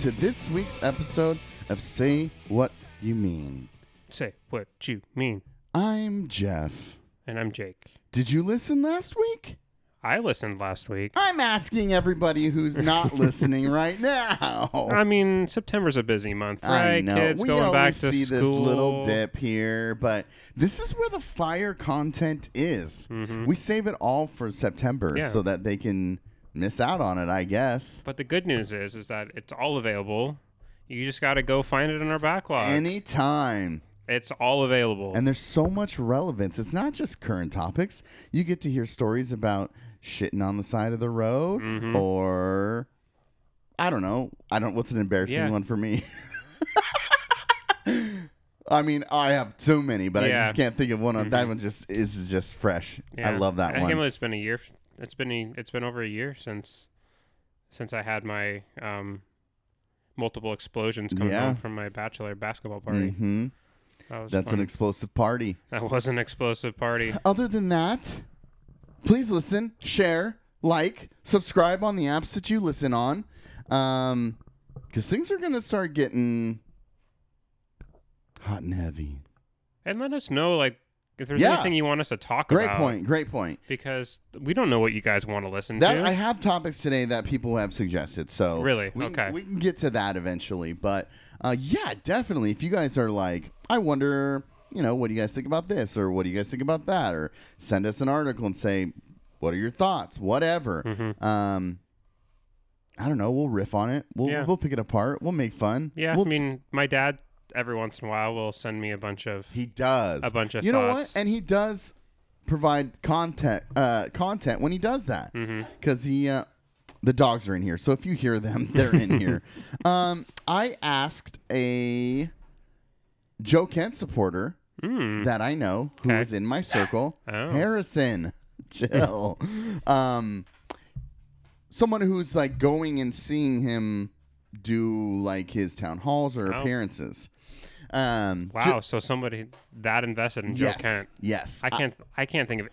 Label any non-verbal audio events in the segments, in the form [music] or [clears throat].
Hello and welcome to this week's episode of Say What You Mean. Say what you mean. I'm Jeff. And I'm Jake. Did you listen last week? I listened last week. I'm asking everybody who's not [laughs] listening right now. I mean, September's a busy month, I right? know. Kids we going always back to see school. this little dip here, but this is where the fire content is. We save it all for September Mm-hmm. Yeah. so that they can miss out on it, I guess. But the good news is, is that it's all available. You just got to go find it in our backlog. Anytime. it's all available. And there's so much relevance. It's not just current topics. You get to hear stories about shitting on the side of the road Mm-hmm. or I don't know. I don't what's an embarrassing Yeah. one for me? [laughs] I mean, I have too many, but I Yeah. Mm-hmm. just can't think of one. That one just is just fresh. I love that I one. can't believe it's been a year. It's been a, it's been over a year since since I had my um, multiple explosions coming Yeah. home from my bachelor basketball party. hmm That That's fun. an explosive party. that was an explosive party. Other than that, please listen, share, like, subscribe on the apps that you listen on. Um, because things are gonna start getting hot and heavy. And let us know, like, if there's Yeah. anything you want us to talk Great about. Great point. Great point. Because we don't know what you guys want to listen That to. I have topics today that people have suggested. So Really? we, Okay. we can get to that eventually. But uh, yeah, definitely. If you guys are like, I wonder, you know, what do you guys think about this, or what do you guys think about that, or send us an article and say, what are your thoughts, whatever. Mm-hmm. Um, I don't know. We'll riff on it. We'll Yeah. we'll pick it apart. We'll make fun. yeah, We'll I mean, my dad every once in a while will send me a bunch of. He does A bunch of You know what? thoughts. And he does provide content uh, content when he does that Mm-hmm. because he uh, the dogs are in here. So if you hear them, [laughs] they're in here. Um, I asked a Joe Kent supporter Mm, that I know who Okay. is in my circle, [laughs] Oh. Harrison. [laughs] Jill, um, someone who's like going and seeing him do like his town halls or Oh. appearances. Um, wow, so somebody that invested in Joe Kent. Yes. I can't. I can't think of. It.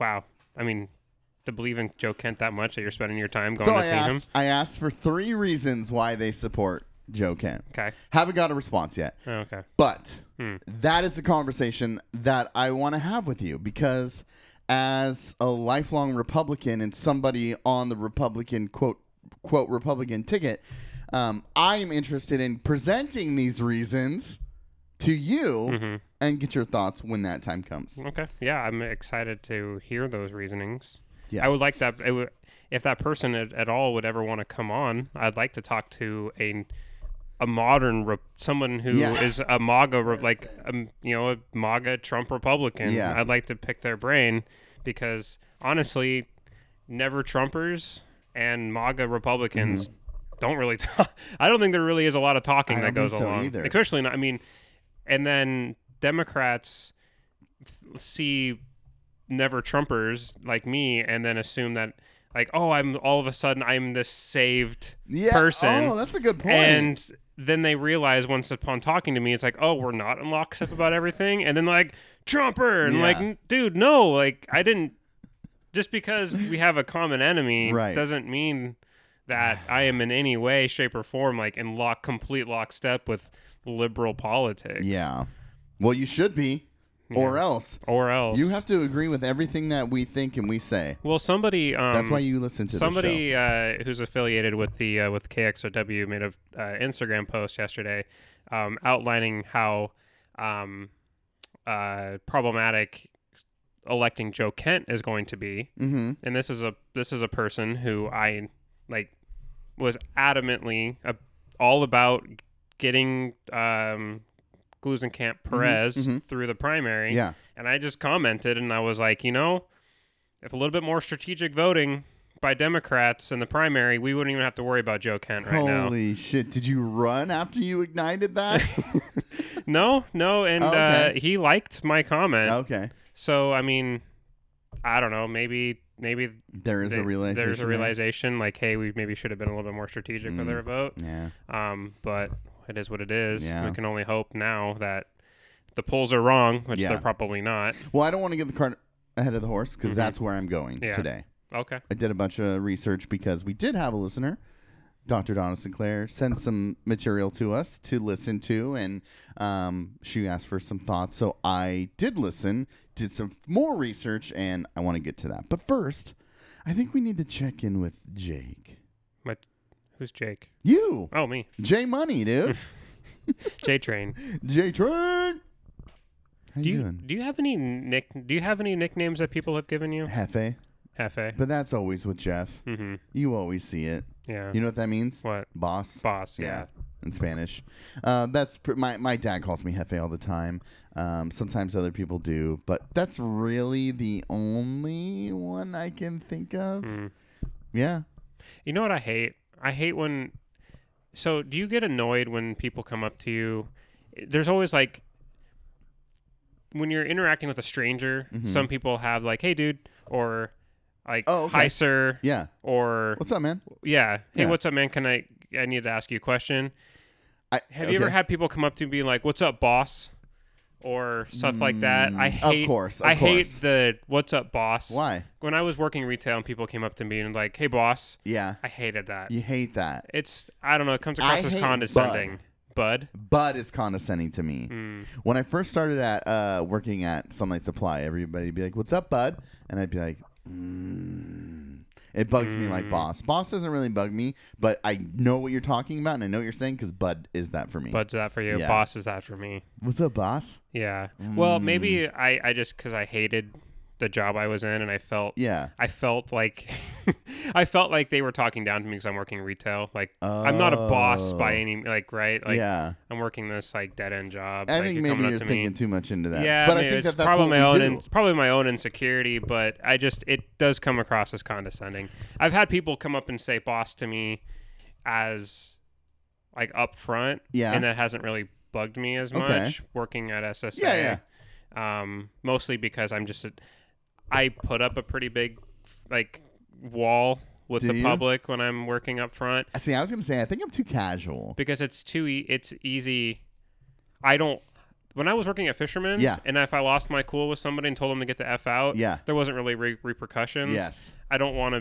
Wow, I mean, to believe in Joe Kent that much that you're spending your time going so to I see asked, I asked for three reasons why they support Joe Kent. Okay. Haven't got a response yet. Oh, okay. But Hmm. that is a conversation that I want to have with you because as a lifelong Republican and somebody on the Republican quote quote Republican ticket, um, I am interested in presenting these reasons to you Mhm. and get your thoughts when that time comes. Okay. Yeah, I'm excited to hear those reasonings. Yeah. I would like that. Would, if that person at, at all would ever want to come on, I'd like to talk to a a modern re- someone who is Yes. a MAGA re- like um, you know a MAGA Trump Republican. Yeah. I'd like to pick their brain because honestly, never Trumpers and MAGA Republicans don't really [laughs] talk. I don't think there really is a lot of talking that goes so along, either. especially not. I mean, and then Democrats th- see never Trumpers like me and then assume that like oh I'm all of a sudden I'm this saved Yeah. person Oh, that's a good point. and then they realize once upon talking to me it's like oh we're not in lockstep about everything and then like Trumper and Yeah. like dude no like I didn't just because we have a common enemy Right. doesn't mean that I am in any way shape or form like in lock complete lockstep with liberal politics yeah. Well, you should be, or else. or else You have to agree with everything that we think and we say. well somebody um, That's why you listen to somebody uh, who's affiliated with the uh, with KXOW made a uh, Instagram post yesterday um, outlining how um, uh, problematic electing Joe Kent is going to be, Mm-hmm. and this is a this is a person who I like was adamantly uh, all about getting um, Gluesenkamp Perez mhm. through the primary. Yeah. And I just commented and I was like, you know, if a little bit more strategic voting by Democrats in the primary, we wouldn't even have to worry about Joe Kent right now. Holy shit! Did you run after you ignited that? [laughs] [laughs] No, no, and Okay. uh, he liked my comment. okay, So I mean, I don't know, maybe maybe there is they- a realization. there's a there. like, hey, we maybe should have been a little bit more strategic with Mm. our vote. Yeah. Um, but it is what it is. Yeah. We can only hope now that the polls are wrong, which Yeah. they're probably not. Well, I don't want to get the cart ahead of the horse because Mhm. that's where I'm going Yeah. today. Okay. I did a bunch of research because we did have a listener Dr. Donna Sinclair sent some material to us to listen to, and um, she asked for some thoughts. So I did listen, did some more research, and I want to get to that. But first, I think we need to check in with Jake. What? Who's Jake? You, Oh, me. J Money, dude. [laughs] J Train. J Train. How Do you you doing? do you have any nick? Do you have any nicknames that people have given you? Jefe. Jefe. But that's always with Jeff. Mm-hmm. You always see it. Yeah. You know what that means? what? Boss. Boss. Yeah, Yeah. in Spanish. Uh, that's pr- my my dad calls me Jefe all the time. Um, sometimes other people do, but that's really the only one I can think of. Mm. Yeah. You know what I hate? I hate when. So, do you get annoyed when people come up to you? There's always like. When you're interacting with a stranger, Mhm. some people have like, "Hey, dude," or like, Oh, okay. "Hi, sir," Yeah. or What's up, man? yeah, "Hey, Yeah. what's up, man? Can I? I need to ask you a question." I, Have you ever okay. had people come up to be like, "What's up, boss?" or stuff like that? I Mm, of hate. course, of I hate course. the "What's up, boss." Why? When I was working retail and people came up to me and like, "Hey, boss," Yeah. I hated that. You hate that. It's I don't know. It comes across as hate condescending. Bud. Bud is condescending to me. Mm. When I first started at uh, working at Sunlight Supply, everybody be like, "What's up, Bud?" And I'd be like, mm. "It bugs me like Mm. boss. Boss doesn't really bug me, but I know what you're talking about, and I know what you're saying because Bud is that for me." Bud's that for you. Yeah. Boss is that for me. What's up, boss? Yeah. Well, Mm. maybe I I just because I hated the job I was in and I felt Yeah. I felt like [laughs] I felt like they were talking down to me because I'm working retail. Like I'm not a boss by Oh. any like right. Like yeah. I'm working this like dead end job. I like, think maybe you're to thinking me. too much into that. Yeah, but I I, think that that's probably my own in, probably my own insecurity, but I just it does come across as condescending. I've had people come up and say "boss" to me as like up front, Yeah. and that hasn't really bugged me as much Okay. working at SSA. Yeah, Um, mostly because I'm just a, I put up a pretty big like wall with Do the you? public when I'm working up front See, I was gonna say I think I'm too casual. because it's too e- it's easy. I don't. When I was working at Fisherman's, Yeah. and if I lost my cool with somebody and told them to get the f out, Yeah. there wasn't really re- repercussions. Yes. I don't want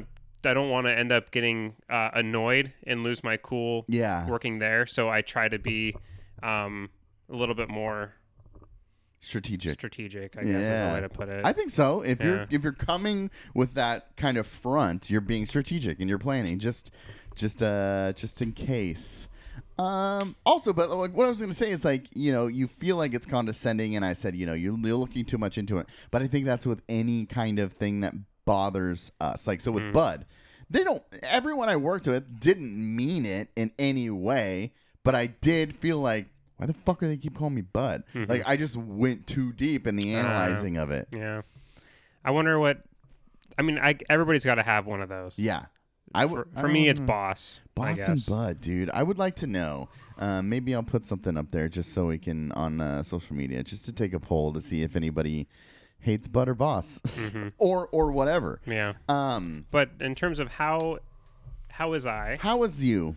to. I don't want to end up getting uh, annoyed and lose my cool Yeah. working there. So I try to be um, a little bit more Strategic. strategic. I guess is the way to put it. I think so. If Yeah. you're if you're coming with that kind of front, you're being strategic and you're planning just just uh just in case. Um also but like what I was going to say is like, you know, you feel like it's condescending and I said, you know, you're, you're looking too much into it. But I think that's with any kind of thing that bothers us. Like so with Mm. Bud, they don't everyone I worked with didn't mean it in any way, but I did feel like why the fuck are they keep calling me Bud? Mhm. Like I just went too deep in the Uh, analyzing of it. yeah. I wonder what. I mean, I, everybody's got to have one of those. Yeah. I for, would for me, it's boss. I Boss and Bud, dude. I would like to know. Um, maybe I'll put something up there just so we can on uh, social media, just to take a poll to see if anybody hates Bud or Boss, Mhm. [laughs] or or whatever. Yeah. Um, But in terms of how, how is I? how was you?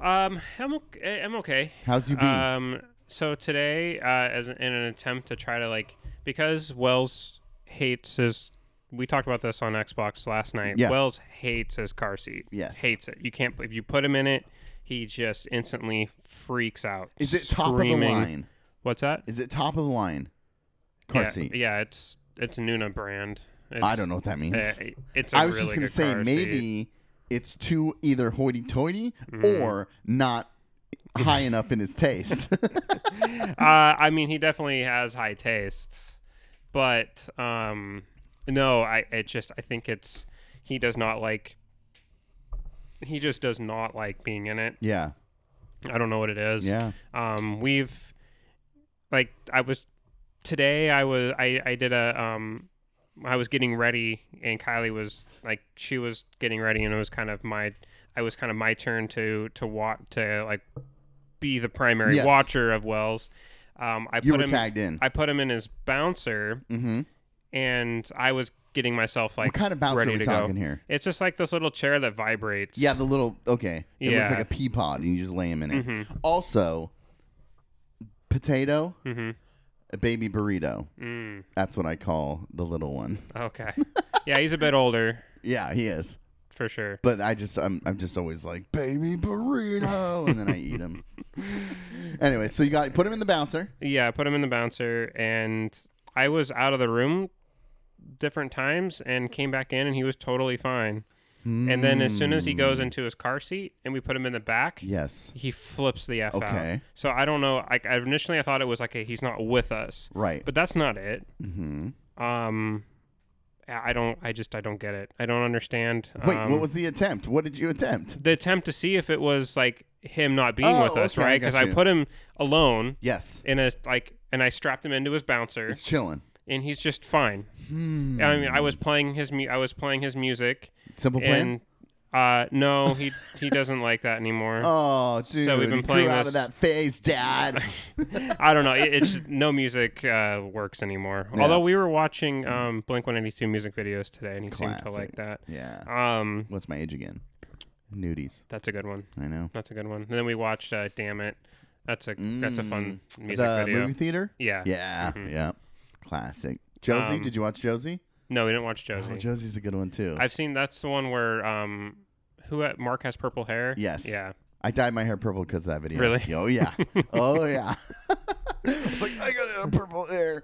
Um, I'm okay. I'm okay. How's you be? Um, so today, uh, as in an attempt to try to like, because Wells hates his, we talked about this on Xbox last night. Yeah. Wells hates his car seat. Yes. Hates it. You can't. If you put him in it, he just instantly freaks out. Is it top of the screaming. line? What's that? Is it top of the line? Car yeah, seat. Yeah, it's it's Nuna brand. It's, I don't know what that means. uh, it's. A I was really just gonna good say car seat. maybe it's too either hoity-toity Mhm. or not high enough in his taste. [laughs] uh, I mean, he definitely has high tastes, but um, no, I it just I think it's he does not like. He just does not like being in it. yeah. I don't know what it is. Yeah. Um, we've like I was today. I was I I did a um. I was getting ready, and Kylie was like, she was getting ready, and it was kind of my, I was kind of my turn to to watch to like, be the primary Yes. watcher of Wells. Um, I You put were him, tagged in. I put him in his bouncer, mm-hmm. and I was getting myself like what kind of bouncer ready are we to talking go. here? It's just like this little chair that vibrates. Yeah, the little okay. It looks like a pea pod, and you just lay him in it. Mhm. Also, potato, Mm-hmm. A baby burrito. Mm. That's what I call the little one. Okay. [laughs] yeah, he's a bit older. Yeah, he is. for sure. But I just I'm I'm just always like baby burrito, and then I eat him. [laughs] anyway, so you got put him in the bouncer. Yeah, I put him in the bouncer, and I was out of the room different times and came back in, and he was totally fine. And then as soon as he goes Mm. into his car seat and we put him in the back, yes, he flips the f out. Okay. So I don't know. Like I, initially, I thought it was like a, he's not with us, right. but that's not it. mm-hmm. Um, I I don't. I just I don't get it. I don't understand. Wait, um, what was the attempt? What did you attempt? the attempt to see if it was like him not being Oh, with us, okay, right? Because got I put him alone Yes, in a like, and I strapped him into his bouncer, it's chilling. And he's just fine. Hmm. I mean, I was playing his mu- I was playing his music, Simple plan. and uh, no, he he doesn't like that anymore. [laughs] Oh, dude! So we've been playing out of that phase, Dad. [laughs] I don't know. It, it's no music uh, works anymore. Yeah. Although we were watching um, Blink One Eighty Two music videos today, and he seemed to like that. yeah. Um, What's my age again? Nudies. that's a good one. I know. That's a good one. And then we watched uh, Damn It. That's a that's a fun music the video. movie theater. Yeah. Yeah, Mhm. yeah. Classic. Josie, Um, did you watch Josie? No, we didn't watch Josie. Oh, Josie's a good one too. I've seen that's the one where um, who had, Mark has purple hair. Yes. Yeah. I dyed my hair purple because of that video. Really? Oh yeah. [laughs] oh yeah. [laughs] I was like, I got a purple hair.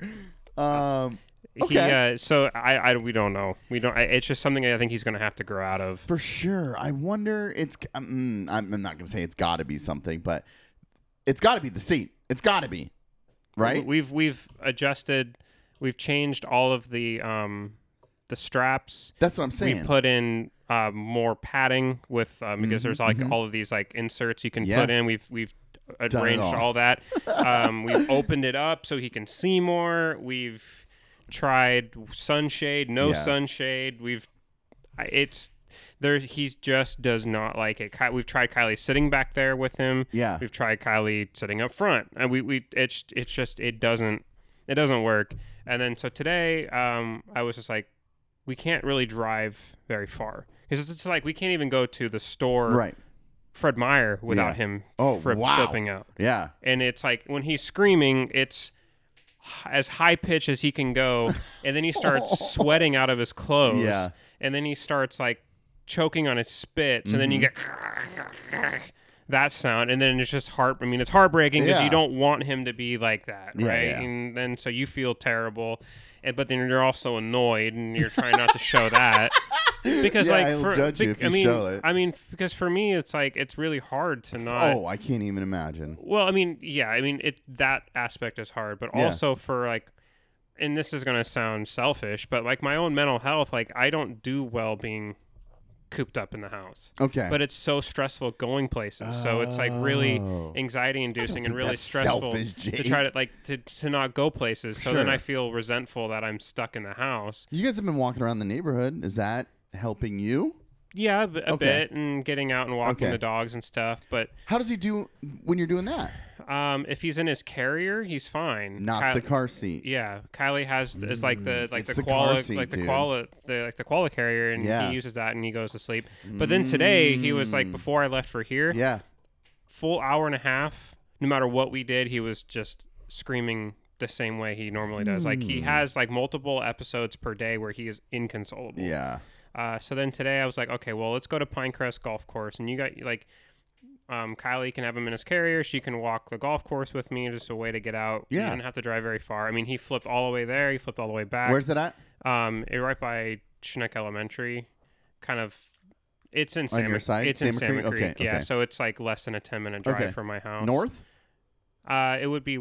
Um, He Okay. uh, so I, I we don't know. We don't. I, it's just something I think he's gonna have to grow out of. for sure. I wonder. It's. Um, I'm, I'm not gonna say it's got to be something, but it's got to be the seat. It's got to be, right? We've we've adjusted. We've changed all of the um, the straps. That's what I'm saying. We put in uh, more padding with um, because there's like mhm. all of these like inserts you can Yeah. put in. We've we've it arranged all. all. that. [laughs] Um, we've opened it up so he can see more. We've tried sunshade, no Yeah. sunshade. We've it's there. He just does not like it. Ky- We've tried Kylie sitting back there with him. yeah. We've tried Kylie sitting up front, and we we it's it's just it doesn't it doesn't work. And then so today, um, I was just like, we can't really drive very far because it's like we can't even go to the store, Right. Fred Meyer, without Yeah. him Oh, flip- wow. flipping out. Yeah. And it's like when he's screaming, it's as high pitch as he can go, [laughs] and then he starts sweating out of his clothes. Yeah. And then he starts like choking on his spit. So then you get [laughs] that sound, and then it's just heart. I mean, it's heartbreaking because Yeah. you don't want him to be like that, Yeah, right? yeah. And then so you feel terrible, and but then you're also annoyed, and you're trying not to show that. [laughs] Because like for judge you bec- if I mean, show it. I mean, because for me, it's like it's really hard to not. Oh, I can't even imagine. Well, I mean, yeah, I mean, it that aspect is hard, but also for like, and this is gonna sound selfish, but like my own mental health, like I don't do well being cooped up in the house. Okay. But it's so stressful going places, so it's like really Oh. anxiety inducing and really stressful selfish, to try to like to, to not go places. So then I feel resentful that I'm stuck in the house. you guys have been walking around the neighborhood. Is that helping you? Yeah, a, b- a Okay. bit, and getting out and walking Okay. the dogs and stuff. But How does he do when you're doing that? Um, if he's in his carrier, he's fine. Not Ky- the car seat. Yeah, Kylie has is like the like it's the the car koala seat, like the dude. koala the like the koala carrier, and Yeah. he uses that and he goes to sleep. But then today he was like before I left for here, Yeah. full hour and a half. No matter what we did, he was just screaming the same way he normally does. Like he has like multiple episodes per day where he is inconsolable. Yeah. Uh, so then today I was like, okay, well let's go to Pinecrest Golf Course, and you got like. Um, Kylie can have him in his carrier. She can walk the golf course with me. Just a way to get out. Yeah. You didn't have to drive very far. I mean, he flipped all the way there. He flipped all the way back. Where's it at? Um, it, right by Chinook Elementary, kind of. It's in On Salmon. your side? It's in Salmon Creek? Creek. Okay, Yeah, okay. so it's like less than a ten minute drive Okay. from my house. North? Uh, it would be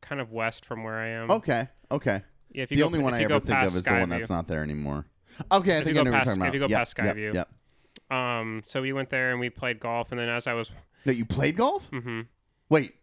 kind of west from where I am. Okay. Okay. Yeah, if you The go, only if one you I go ever think of past is the one Skyview. that's not there anymore. Okay, I If think you I go know what past- you're talking if you go Yep, past yep, Skyview. Yep. Um, so we went there and we played golf, and then as I was, That you played golf? hmm Wait.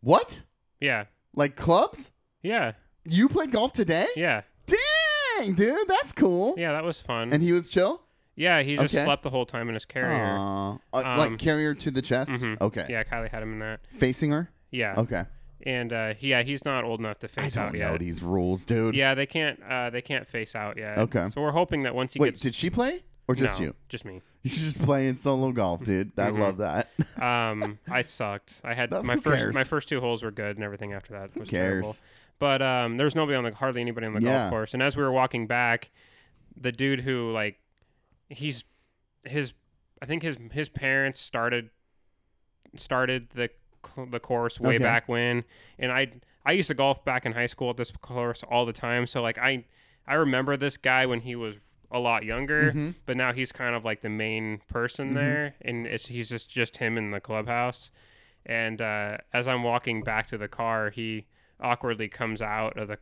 What? yeah, Like clubs? yeah, You played golf today? yeah, Dang, dude, that's cool. yeah, that was fun. And he was chill? yeah, he just Okay. slept the whole time in his carrier. Aw. Uh, Um, like carrier to the chest? Mhm. Okay. Yeah, Kylie had him in that. Facing her? Yeah, Okay. and uh, he- yeah, he's not old enough to I face don't out know these rules, dude. Yeah, they can't. Uh, they can't face out yet. Okay. So we're hoping that once he Wait, gets, did she play? Or just no, you? just me. [laughs] You're just playing solo golf, dude. I Mhm. love that. [laughs] Um, I sucked. I had my who first cares? my first two holes were good, and everything after that was cares? terrible. But um, there was nobody on the hardly anybody on the Yeah. golf course. And as we were walking back, the dude who like he's his I think his his parents started started the the course way Okay. back when, and I I used to golf back in high school at this course all the time. So like I I remember this guy when he was a lot younger, Mhm. but now he's kind of like the main person Mhm. there, and it's he's just just him in the clubhouse. And uh, as I'm walking back to the car, he awkwardly comes out of the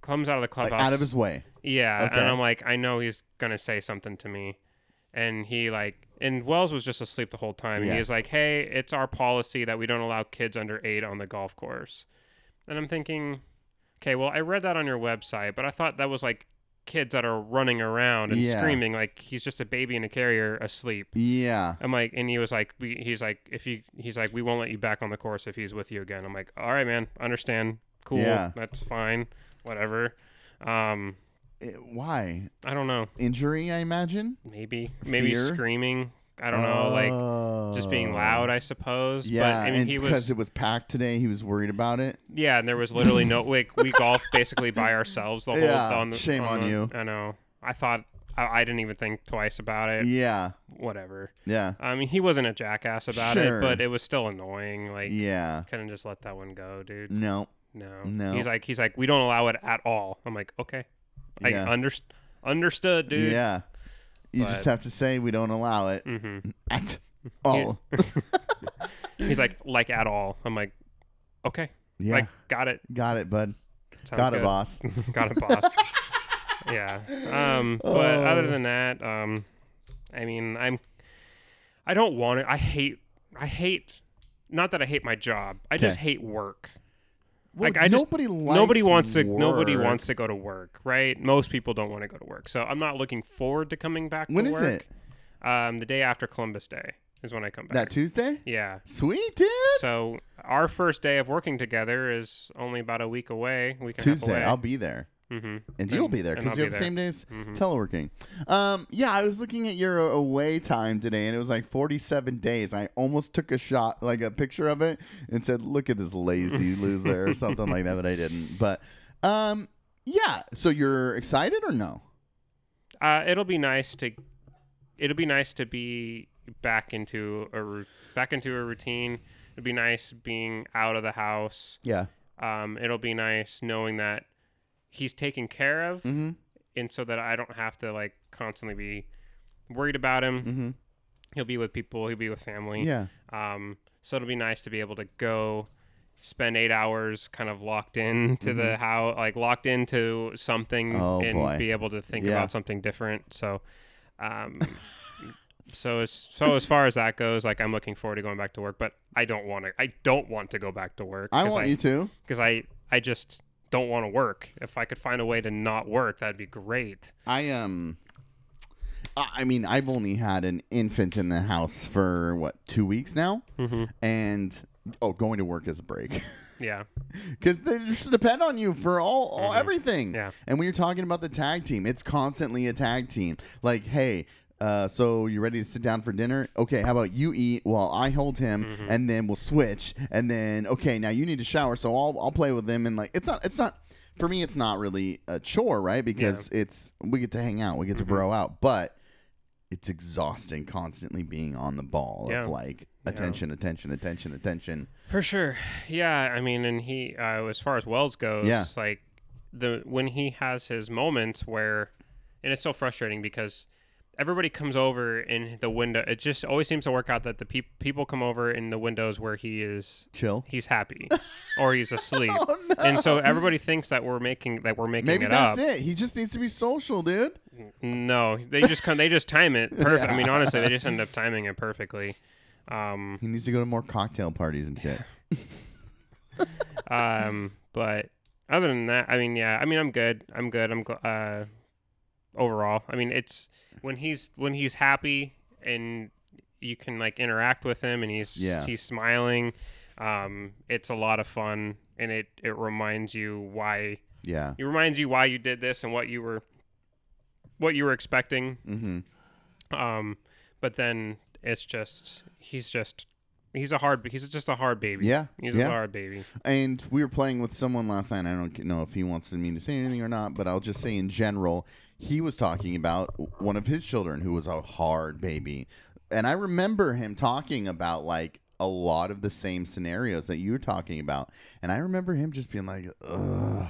comes out of the Like, clubhouse out of his way. yeah, Okay. and I'm like, I know he's gonna say something to me, and he like, and Wells was just asleep the whole time. And Yeah. he was like, "Hey, it's our policy that we don't allow kids under eight on the golf course," and I'm thinking, okay, well, I read that on your website, but I thought that was like kids that are running around and Yeah. screaming like he's just a baby in a carrier asleep. Yeah. I'm like, and he was like, we, he's like, if you, he's like, we won't let you back on the course if he's with you again. I'm like, all right, man, understand, cool, Yeah. that's fine, whatever. Um, Eh, why? I don't know. Injury, I imagine. Maybe maybe Fear? screaming. I don't know, like just being loud, oh. I suppose. Oh. Yeah, but I mean, and he because was it was packed today, he was worried about it. yeah, and there was literally no like we golfed basically by ourselves the whole. Yeah, on the, shame on the- you. I know. I thought I, I didn't even think twice about it. Yeah, Whatever. yeah, I mean, he wasn't a jackass about Sure. it, but it was still annoying. Like, yeah. couldn't just let that one go, dude. No, No. No. He's like, he's like, we don't allow it at all. I'm like, okay, I Yeah. underst- understood, dude. yeah. You just have to say we don't allow it Mm-hmm. [laughs] at all. [laughs] He's like, like at all. I'm like, okay, Yeah, like got it. got it, bud. Sounds got it, good. boss. [laughs] got it, boss. yeah. Um. But Oh. other than that, um, I mean, I'm. I don't want it. I hate. I hate. Not that I hate my job. I just Okay. hate work. Well, Like, I just- nobody likes nobody wants to. Nobody wants to go to work, right? Most people don't want to go to work. So I'm not looking forward to coming back. When is work. it? Um, the day after Columbus Day is when I come back. That Tuesday? yeah. Sweet, dude. So our first day of working together is only about a week away. Week Tuesday. away. I'll be there. Mm-hmm. And you'll be there because you be have the same days Mhm. teleworking. Um, yeah, I was looking at your uh, away time today, and it was like 47 days. I almost took a shot, like a picture of it, and said, "Look at this lazy [laughs] loser" or something like that, but I didn't. But um, yeah. So you're excited or no? Uh, it'll be nice to. It'll be nice to be back into a back into a routine. It'd be nice being out of the house. Yeah. Um, it'll be nice knowing that he's taken care of, Mm-hmm. and so that I don't have to like constantly be worried about him. Mm-hmm. He'll be with people. He'll be with family. Yeah. Um, so it'll be nice to be able to go spend eight hours kind of locked into the how like locked into something Mm-hmm. Oh, and boy. be able to think Yeah. about something different. So, um, [laughs] so as so as far as that goes, like I'm looking forward to going back to work, but I don't want to. I don't want to go back to work. I want I, you to. because I I just don't want to work. If I could find a way to not work, that'd be great. I um. I mean, I've only had an infant in the house for what two weeks now, Mm-hmm. and oh, going to work is a break. [laughs] Yeah. because they just depend on you for all, all everything. Mm-hmm. Yeah. And when you're talking about the tag team, it's constantly a tag team. Like, hey, uh, so you ready to sit down for dinner? Okay, how about you eat while I hold him, Mm-hmm. and then we'll switch. And then okay, now you need to shower, so I'll I'll play with him. And like, it's not it's not for me. It's not really a chore, right? Because it's we get to hang out, we get to Mm-hmm. bro out, but. It's exhausting constantly being on the ball Yeah. of like attention, attention, attention, attention. For sure. Yeah, I mean, and he, uh, as far as Wells goes, Yeah. like the when he has his moments where, and it's so frustrating because everybody comes over in the window. It just always seems to work out that the peop people come over in the windows where he is Chill. he's happy [laughs] or he's asleep, [laughs] Oh, no. and so everybody thinks that we're making that we're making Maybe it that's up. it. He just needs to be social, dude. No, they just come. They just time it [laughs] perfect. I mean, honestly, they just end up timing it perfectly. Um, He needs to go to more cocktail parties and shit. um, but other than that, I mean, yeah, I mean, I'm good. I'm good. I'm gl- uh, overall. I mean, it's when he's when he's happy and you can like interact with him and he's Yeah. he's smiling. Um, it's a lot of fun and it it reminds you why Yeah. it reminds you why you did this and what you were what you were expecting. Mm-hmm. Um, but then it's just he's just he's a hard. He's just a hard baby. Yeah, He's yeah. a hard baby. And we were playing with someone last night. I don't know if he wants me to say anything or not, but I'll just say in general, he was talking about one of his children who was a hard baby. And I remember him talking about like a lot of the same scenarios that you were talking about. And I remember him just being like, ugh.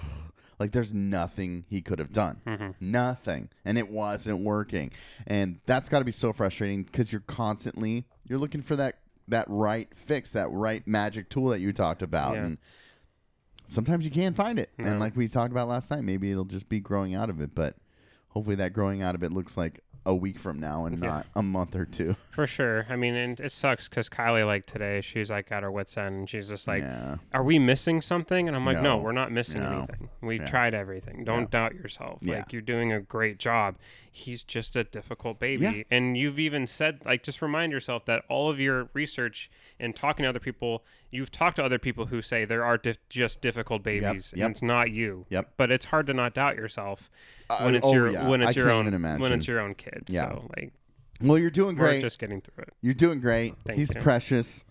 Like there's nothing he could have done. Mm-hmm. Nothing. And it wasn't working. And that's got to be so frustrating because you're constantly you're looking for that that right fix, that right magic tool that you talked about. Yeah. And sometimes you can't find it. No. And like we talked about last night, maybe it'll just be growing out of it, but hopefully that growing out of it looks like a week from now and Yeah. not a month or two. [laughs] For sure. I mean, and it sucks because Kylie, like today, she's like at her wits end, and she's just like, yeah. "Are we missing something?" And I'm like, "No, No. we're not missing No. anything. We've Yeah. tried everything. Don't doubt yourself. Like you're doing a great job. He's just a difficult baby." And you've even said, like, just remind yourself that all of your research and talking to other people, you've talked to other people who say there are dif- just difficult babies, yep. and it's not you. Yep. But it's hard to not doubt yourself when it's oh, your yeah. when I your own when it's your own kid. Yeah. So like Well, you're doing great. just getting through it. You're doing great. Thank he's you. precious.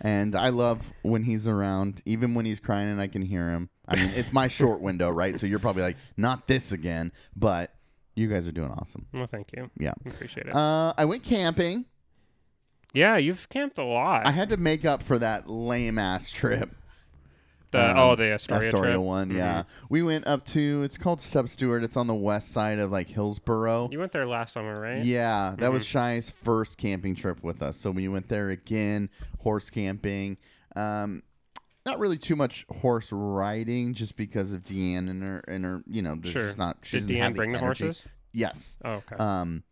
And I love when he's around, even when he's crying and I can hear him. I mean, it's my short [laughs] window, right? So you're probably like, not this again. But you guys are doing awesome. Well, thank you. Yeah. Appreciate it. Uh, I went camping. yeah, you've camped a lot. I had to make up for that lame ass trip. The, Um, oh, the Astoria, Astoria trip? one, Mhm. yeah. We went up to it's called Stub Stewart. It's on the west side of like Hillsboro. You went there last summer, right? Yeah, that was Mhm. Shy's first camping trip with us. So we went there again, horse camping. Um, not really too much horse riding, just because of Deanne and her and her. You know, Sure. just not. She Did Deanne bring the horses? Yes. Oh, okay. Um,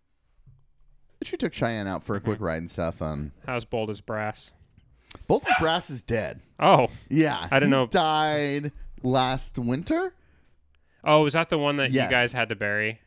she took Cheyenne out for a Mm-hmm. quick ride and stuff. Um, How's bold as brass? Bolton Brass is dead. Oh, Yeah, I didn't he know- Died last winter. oh, was that the one that Yes. you guys had to bury?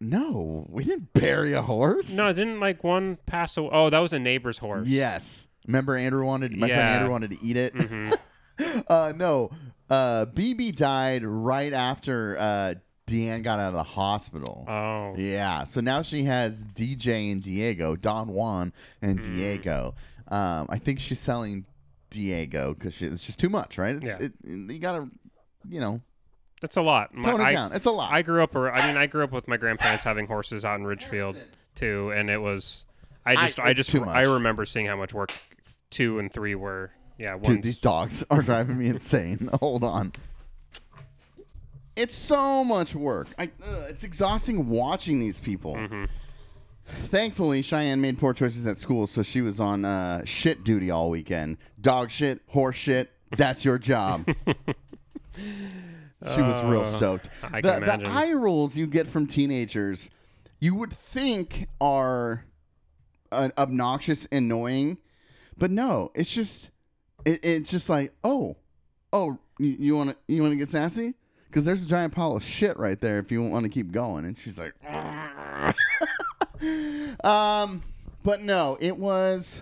No, we didn't bury a horse. No, it didn't like one pass away? Oh, that was a neighbor's horse. Yes. Remember Andrew wanted my friend Yeah. Andrew wanted to eat it. hmm [laughs] uh no. Uh BB died right after uh Deanne got out of the hospital. Oh, yeah. So now she has DJ and Diego, Don Juan and Mm. Diego. Um I think she's selling Diego cuz it's just too much, right? It's, Yeah. it, you got to you know, that's a lot. My- tone it I, down. It's a lot. I grew up. ar- I mean, I grew up with my grandparents having horses out in Ridgefield too, and it was. I I- just, I, it's just, I remember seeing how much work two and three were. Yeah, Dude, these dogs are driving me insane. [laughs] Hold on. It's so much work. I, ugh, it's exhausting watching these people. Mhm. Thankfully, Cheyenne made poor choices at school, so she was on uh, shit duty all weekend. Dog shit, horse shit. That's your job. [laughs] she was real soaked. I the, can the imagine. eye rolls you get from teenagers, you would think are uh, obnoxious, annoying, but no, it's just it, it's just like oh, oh, you want to you want to get sassy because there's a giant pile of shit right there if you want to keep going. And she's like, [laughs] [laughs] [laughs] um, but no, it was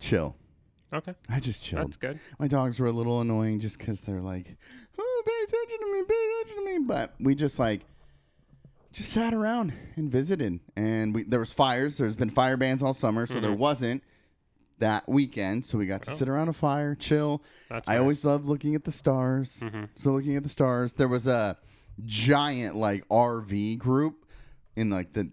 chill. okay. I just chilled. That's good. My dogs were a little annoying just because they're like, oh, pay attention to me, pay attention to me. But we just like, just sat around and visited. And we there was fires. There's been fire bans all summer, so there wasn't that weekend. So we got to Oh. sit around a fire, chill. That's I always love looking at the stars. Mhm. So looking at the stars, there was a giant like RV group in like the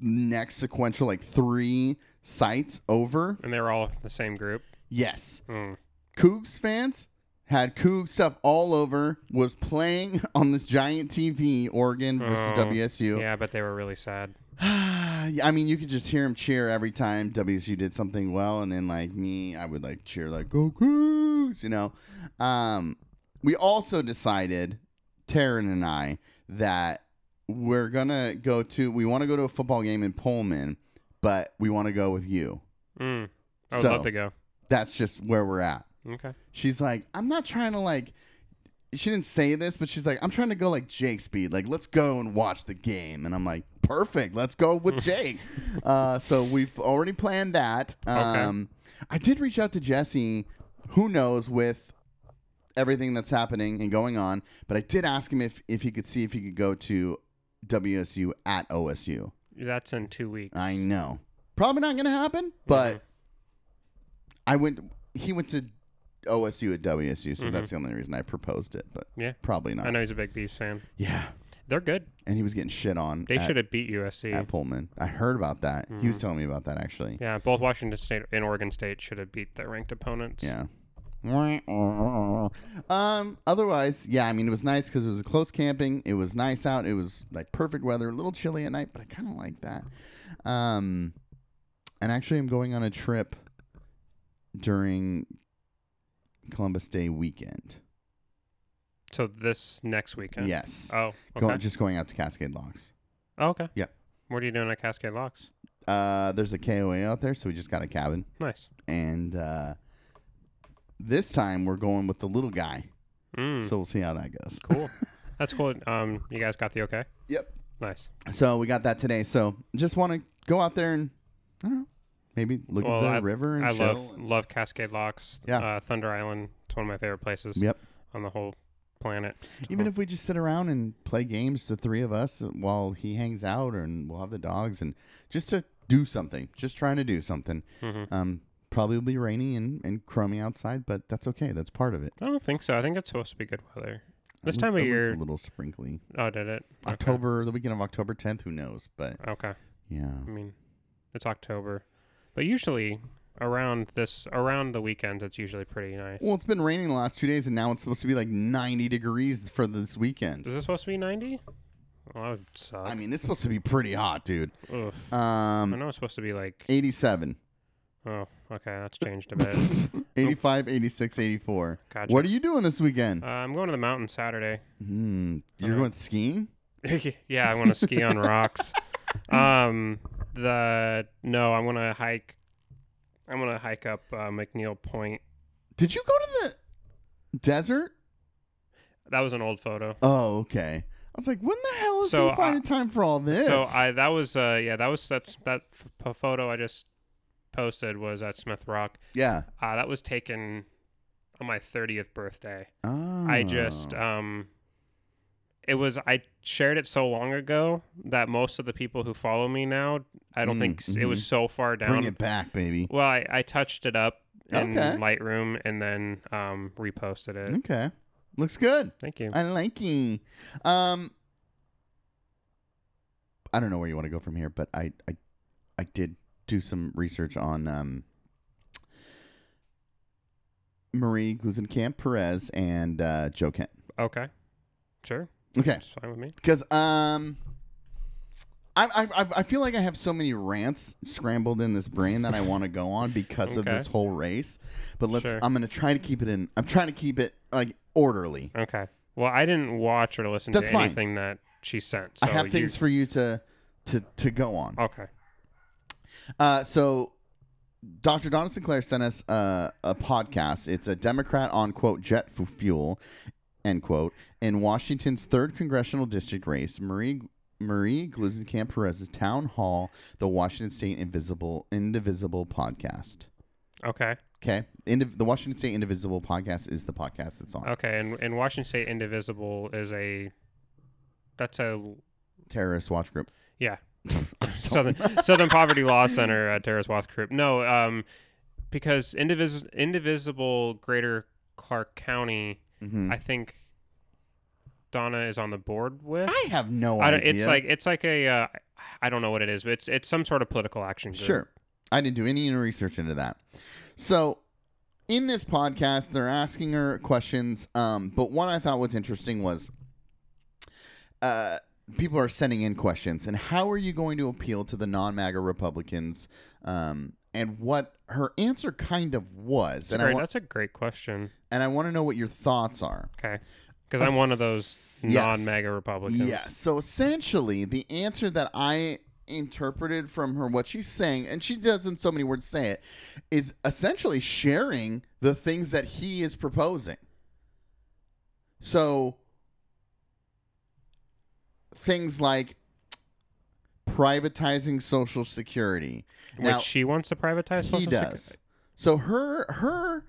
next sequential like three sites over. and they were all the same group. Yes. Mm. Cougs fans had Cougs stuff all over, was playing [laughs] on this giant TV, Oregon versus Oh, WSU. Yeah, but they were really sad. [sighs] I mean, you could just hear him cheer every time WSU did something well, and then like me, I would like cheer like "Go Cougs," you know. Um, we also decided, Taryn and I, that we're gonna go to. We want to go to a football game in Pullman, but we want to go with you. Mm. I would So- love to go. That's just where we're at. Okay. she's like, I'm not trying to like. She didn't say this, but she's like, I'm trying to go like Jake speed. Like, let's go and watch the game. And I'm like, perfect. Let's go with [laughs] Jake. uh, so we've already planned that. Um, I did reach out to Jesse. Who knows with everything that's happening and going on, but I did ask him if if he could see if he could go to WSU at OSU. That's in two weeks. I know, probably not going to happen, but I went. He went to OSU at WSU, so that's the only reason I proposed it. But Mm-hmm. Yeah. probably not. I know he's a big Beast fan. Yeah, They're good. and he was getting shit on. They at, should have beat USC. at Pullman. I heard about that. He Mm-hmm. was telling me about that actually. Yeah, both Washington State and Oregon State should have beat their ranked opponents. Yeah. Um. Otherwise, yeah. I mean, it was nice because it was a close camping. It was nice out. It was like perfect weather. A little chilly at night, but I kind of like that. Um. And actually, I'm going on a trip during Columbus Day weekend. So this next weekend. Yes. Oh. Okay. Going just going out to Cascade Locks. oh, okay. Yep. What are you doing at Cascade Locks? Uh, there's a KOA out there, so we just got a cabin, Nice. and uh, this time we're going with the little guy. Mm, So we'll see how that goes. cool. [laughs] That's cool. Um, you guys got the okay? Yep. Nice. So we got that today. So just want to go out there and I don't know, maybe look Well, at the I- river and I chill. love love Cascade Locks. Yeah. Uh, Thunder Island. It's one of my favorite places Yep. on the whole planet. Even if we just sit around and play games, the three of us, while he hangs out, and we'll have the dogs, and just to do something, just trying to do something. Mhm. Um, probably will be rainy and and crummy outside, but that's okay. That's part of it. I don't think so. I think it's supposed to be good weather. This time of it looked year. a little sprinkly. Oh, did it? Okay. October, the weekend of October 10th, who knows? But Okay. yeah, I mean, it's October, but usually around this around the weekends, it's usually pretty nice. well, it's been raining the last two days, and now it's supposed to be like 90 degrees for this weekend. Is this supposed to be ninety? That would suck. I mean, it's supposed to be pretty hot, dude. Ugh. I Um, know it's supposed to be like. 87. Oh, okay, that's changed a bit. [laughs] 85, 86, 84. Gotcha. What are you doing this weekend? Uh, I'm going to the mountain Saturday. Hmm, you're uh, going skiing? [laughs] yeah, I want to ski on [laughs] rocks. Um, the no, I'm gonna hike. I'm gonna hike up uh, McNeil Point. Did you go to the desert? That was an old photo. Oh, okay. I was like, when the hell is So, he finding time for all this? So I that was uh yeah that was that's that f- photo I just posted was at Smith Rock. yeah. Uh, that was taken on my 30th birthday. Oh. I just um it was I shared it so long ago that most of the people who follow me now I don't Mm, think s it was so far down. bring it back, baby. Well, I, I touched it up in Okay. Lightroom and then um reposted it. Okay. Looks good. Thank you. I like it. Um, I don't know where you want to go from here, but I, I, I did do some research on um, Marie Gluesenkamp Perez and uh, Joe Kent. Okay. Sure. Okay, That's fine with me. because um, I, I I- I feel like I have so many rants scrambled in this brain that I want to go on because of Okay. this whole race. But let's. Sure. I'm gonna try to keep it in. I'm trying to keep it like orderly. Okay. Well, I didn't watch or listen That's to fine. anything that she sent. So I have you- things for you to to to go on. Okay. Uh, so Dr. Donna Sinclair sent us uh, a podcast. It's a Democrat on quote jet fu- fuel end quote in Washington's third congressional district race. Marie Marie Gluesenkamp Perez's town hall, the Washington State Invisible Indivisible podcast. Okay. Okay, Indiv- the Washington State Indivisible podcast is the podcast it's on. Okay. And, and Washington State Indivisible is a. That's a. Terrorist watch group. Yeah. [laughs] Southern Southern Poverty Law Center, at Terrace Watch Group. No, um, because indivis- Indivisible Greater Clark County, Mhm. I think Donna is on the board with. I have no I idea. it's like it's like a uh, I don't know what it is, but it's it's some sort of political action group. Sure. I didn't do any research into that. So, in this podcast, they're asking her questions. Um, but one I thought was interesting was uh, people are sending in questions. And how are you going to appeal to the non MAGA Republicans? Um, and what her answer kind of was. And I, Great, wa- that's a great question. and I want to know what your thoughts are. Okay, because I'm one of those Yes. non-MAGA Republicans. Yes. So essentially, the answer that I interpreted from her, what she's saying, and she does in so many words say it, is essentially sharing the things that he is proposing. So things like privatizing Social Security. Which Now, she wants to privatize. he does. Security. So her her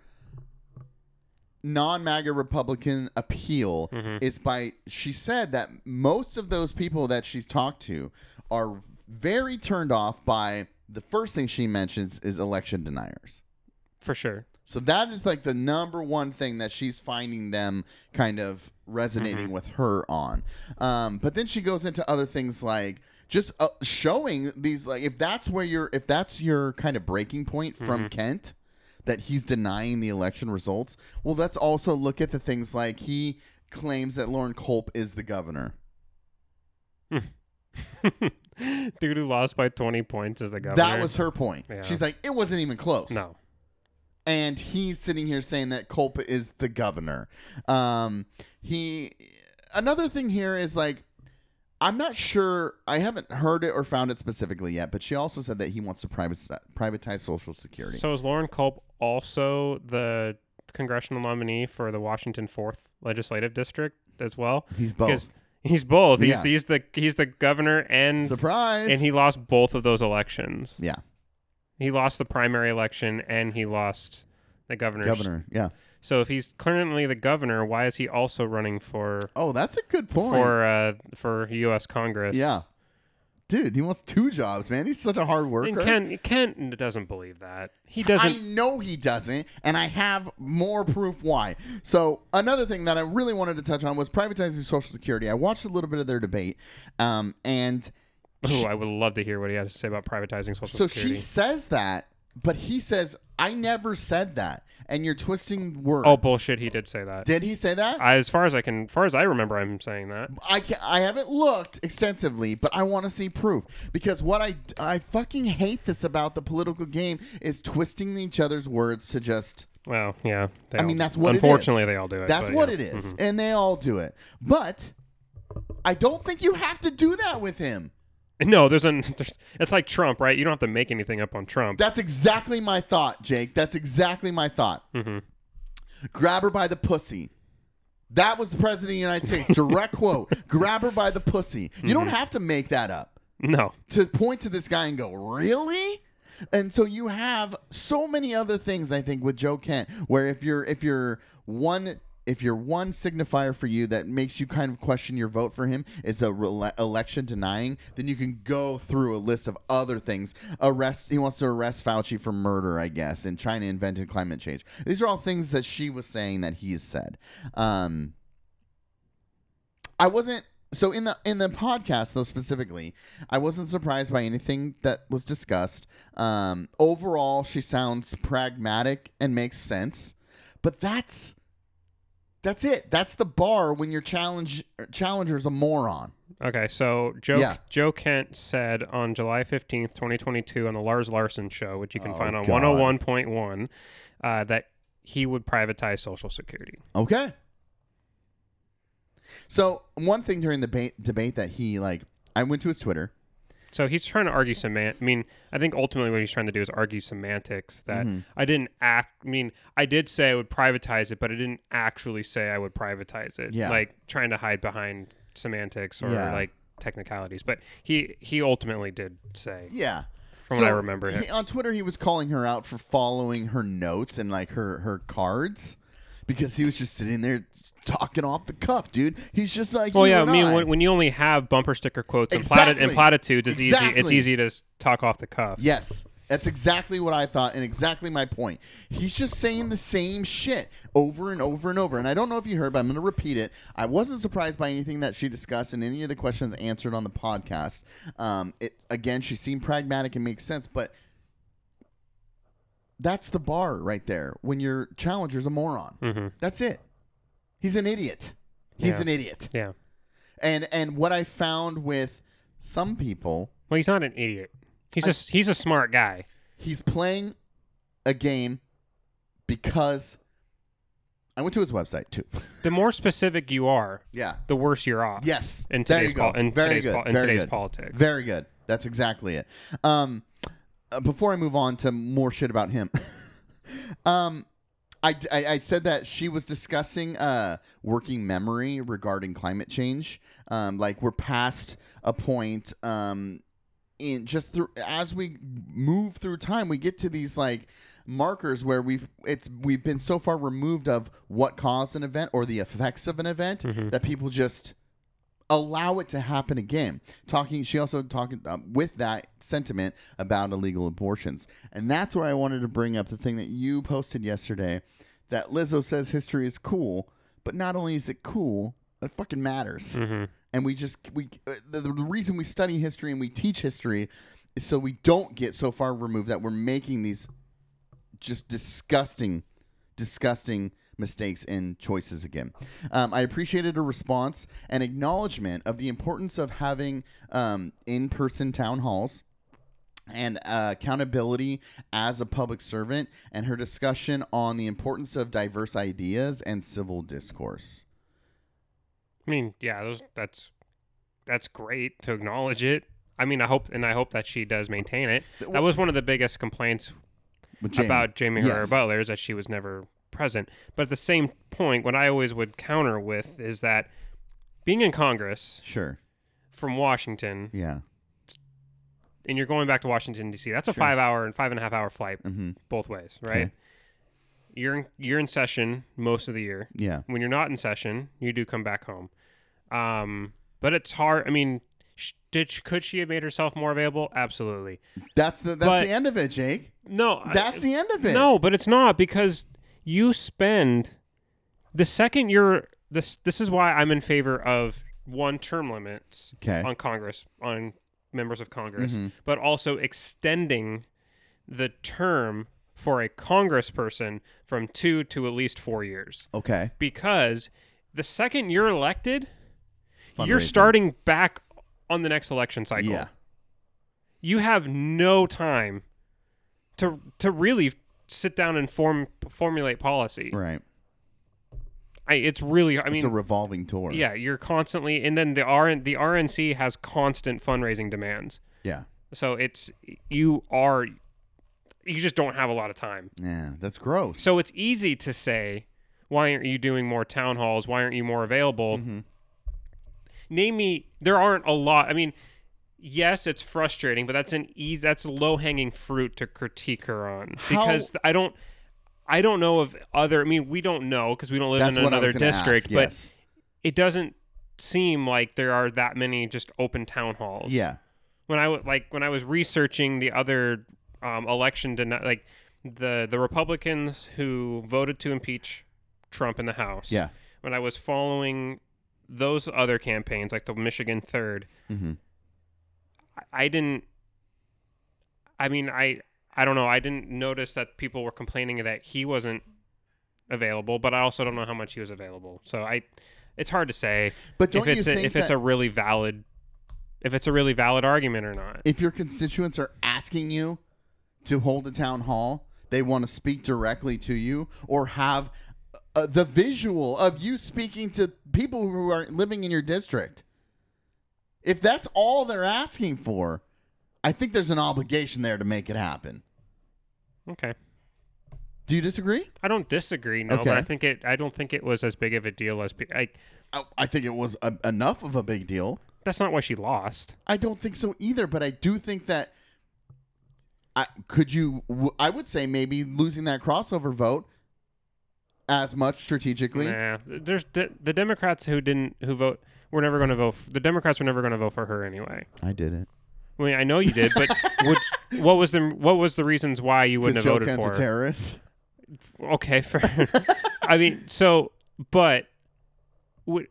non MAGA Republican appeal Mhm. is by she said that most of those people that she's talked to are very turned off by the first thing she mentions is election deniers. for sure. So that is like the number one thing that she's finding them kind of resonating with her on. Um, but then she goes into other things like just uh, showing these like if that's where you're if that's your kind of breaking point from Kent that he's denying the election results. Well, let's also look at the things like he claims that Loren Culp is the governor. [laughs] Dude who lost by 20 points is the governor. That was her point. Yeah. She's like, it wasn't even close. no. And he's sitting here saying that Culp is the governor. Um, he another thing here is like I'm not sure. I haven't heard it or found it specifically yet, but she also said that he wants to privatize, privatize Social Security. So is Loren Culp also the congressional nominee for the Washington Fourth Legislative District as well? He's Because both. he's both. He's Yeah. he's the he's the governor and Surprise! and he lost both of those elections. yeah, He lost the primary election and he lost the governor's. governor. Yeah. So if he's currently the governor, why is he also running for Oh, that's a good point. for uh, for U.S. Congress? yeah, dude, he wants two jobs, man. He's such a hard worker. And Ken Ken doesn't believe that. He doesn't. I know he doesn't, and I have more proof why. So another thing that I really wanted to touch on was privatizing Social Security. I watched a little bit of their debate, um, and Ooh, I would love to hear what he has to say about privatizing Social so Security. she says that, but he says I never said that, and you're twisting words. oh bullshit! He did say that. Did he say that? I, as far as I can, as far as I remember, I'm saying that. I can, I haven't looked extensively, but I want to see proof because what I I fucking hate this about the political game is twisting each other's words to just Well, yeah. they I all- mean, that's what it is. Unfortunately, they all do it. That's but what yeah. it is, Mhm. and they all do it. But I don't think you have to do that with him. [laughs] No, there's an. There's, it's like Trump, right? You don't have to make anything up on Trump. That's exactly my thought, Jake. That's exactly my thought. Mhm. Grab her by the pussy. That was the president of the United States. Direct [laughs] quote. Grab her by the pussy. You don't Mm-hmm. have to make that up. No. to point to this guy and go, really? And so you have so many other things I think with Joe Kent where if you're if you're one if you're one signifier for you that makes you kind of question your vote for him is a rele- election denying, then you can go through a list of other things. Arrest he wants to arrest Fauci for murder, I guess, and China invented climate change. These are all things that she was saying that he's said. Um I wasn't so in the in the podcast though specifically, I wasn't surprised by anything that was discussed. Um, overall, she sounds pragmatic and makes sense, but that's that's it. That's the bar when your challenge challenger's a moron. Okay, so Joe Yeah. Joe Kent said on July 15th, 2022 on the Lars Larson show, which you can Oh, find on God. 101.1, uh, that he would privatize Social Security. Okay. So one thing during the ba- debate that he like, I went to his Twitter. So he's trying to argue semant. I mean, I think ultimately what he's trying to do is argue semantics. That Mm-hmm. I didn't act. I mean, I did say I would privatize it, but I didn't actually say I would privatize it. Yeah. Like trying to hide behind semantics or Yeah. like technicalities. But he he ultimately did say. Yeah. From what I remember he- on Twitter, he was calling her out for following her notes and like her her cards because he was just sitting there talking off the cuff, dude. He's just like, Well, you yeah. I mean, I. when, when you only have bumper sticker quotes and, plati- and platitudes, it's easy. It's easy to talk off the cuff. Yes. That's exactly what I thought and exactly my point. He's just saying the same shit over and over and over. And I don't know if you heard, but I'm going to repeat it. I wasn't surprised by anything that she discussed and any of the questions answered on the podcast. Um, it again, she seemed pragmatic and makes sense, but that's the bar right there. When your challenger's a moron, hmm that's it. He's an idiot. He's Yeah. an idiot. Yeah. And and what I found with some people Well, he's not an idiot. He's I- just he's a smart guy. he's playing a game because I went to his website too. The more specific you are, yeah. the worse you're off. Yes. In There today's you go. pol- in Very today's good. in Very today's good. politics. Very good. That's exactly it. Um, uh, before I move on to more shit about him, [laughs] um, I, I, I said that she was discussing uh, working memory regarding climate change. Um, like we're past a point um, in just through as we move through time, we get to these like markers where we've it's we've been so far removed of what caused an event or the effects of an event Mm-hmm. that people just allow it to happen again. Talking, she also talking um, with that sentiment about illegal abortions, and that's where I wanted to bring up the thing that you posted yesterday. That Lizzo says history is cool, but not only is it cool, it fucking matters. Mm-hmm. And we just we uh, the, the reason we study history and we teach history is so we don't get so far removed that we're making these just disgusting, disgusting mistakes and choices again. Um, I appreciated a response and acknowledgement of the importance of having um, in person town halls and uh, accountability as a public servant and her discussion on the importance of diverse ideas and civil discourse. I mean, yeah, those that's that's great to acknowledge it. I mean, I hope and I hope that she does maintain it. That was one of the biggest complaints Jaime. about Jaime Herrera Yes. Beutler is that she was never present. But at the same point, what I always would counter with is that being in Congress Sure. from Washington, Yeah. and you're going back to Washington D.C., that's a Sure. five hour and five and a half hour flight Mm-hmm. both ways, right? Okay. You're in, you're in session most of the year. Yeah. When you're not in session, you do come back home. Um, but it's hard. I mean, sh- did she, could she have made herself more available? Absolutely. That's the that's But- the end of it, Jake. No, I- That's the end of it. No, but it's not because you spend the second you're this. This is why I'm in favor of one term limits Okay. on Congress on members of Congress, Mhm. but also extending the term for a Congressperson from two to at least four years. Okay. Because the second you're elected, you're starting back on the next election cycle. Yeah. You have no time to to really sit down and form formulate policy. Right. I, it's really I mean, it's a revolving tour. yeah, you're constantly and then the RN the RNC has constant fundraising demands. Yeah. So it's you are you just don't have a lot of time. Yeah. That's gross. So it's easy to say why aren't you doing more town halls? Why aren't you more available? Mhm. Name me there aren't a lot. I mean, yes, it's frustrating, but that's an easy that's low hanging fruit to critique her on because I don't I don't know of other. I mean, we don't know because we don't live that's in another district, ask, but yes. it doesn't seem like there are that many just open town halls. yeah. When I like when I was researching the other um, election, deni- like the the Republicans who voted to impeach Trump in the House. Yeah. When I was following those other campaigns, like the Michigan Third, Mm-hmm. I, didn't. I mean, I I don't know. I didn't notice that people were complaining that he wasn't available, but I also don't know how much he was available. So I, it's hard to say But don't if it's you a, think if it's a really valid, if it's a really valid argument or not. if your constituents are asking you to hold a town hall, they want to speak directly to you or have uh, the visual of you speaking to people who are living in your district. If that's all they're asking for, I think there's an obligation there to make it happen. Okay. Do you disagree? I don't disagree, no, but I think it. I don't think it was as big of a deal as. I, I, I think it was a, enough of a big deal. that's not why she lost. I don't think so either, but I do think that I could you I would say maybe losing that crossover vote as much strategically. Nah, there's the, the Democrats who didn't who vote were never going to vote. f- The Democrats were never going to vote for her anyway. I did it. I mean, I know you did, but [laughs] which, what was the what was the reasons why you wouldn't have Joe voted Kent's for a her? terrorist. Okay, fair. [laughs] I mean, so, but would,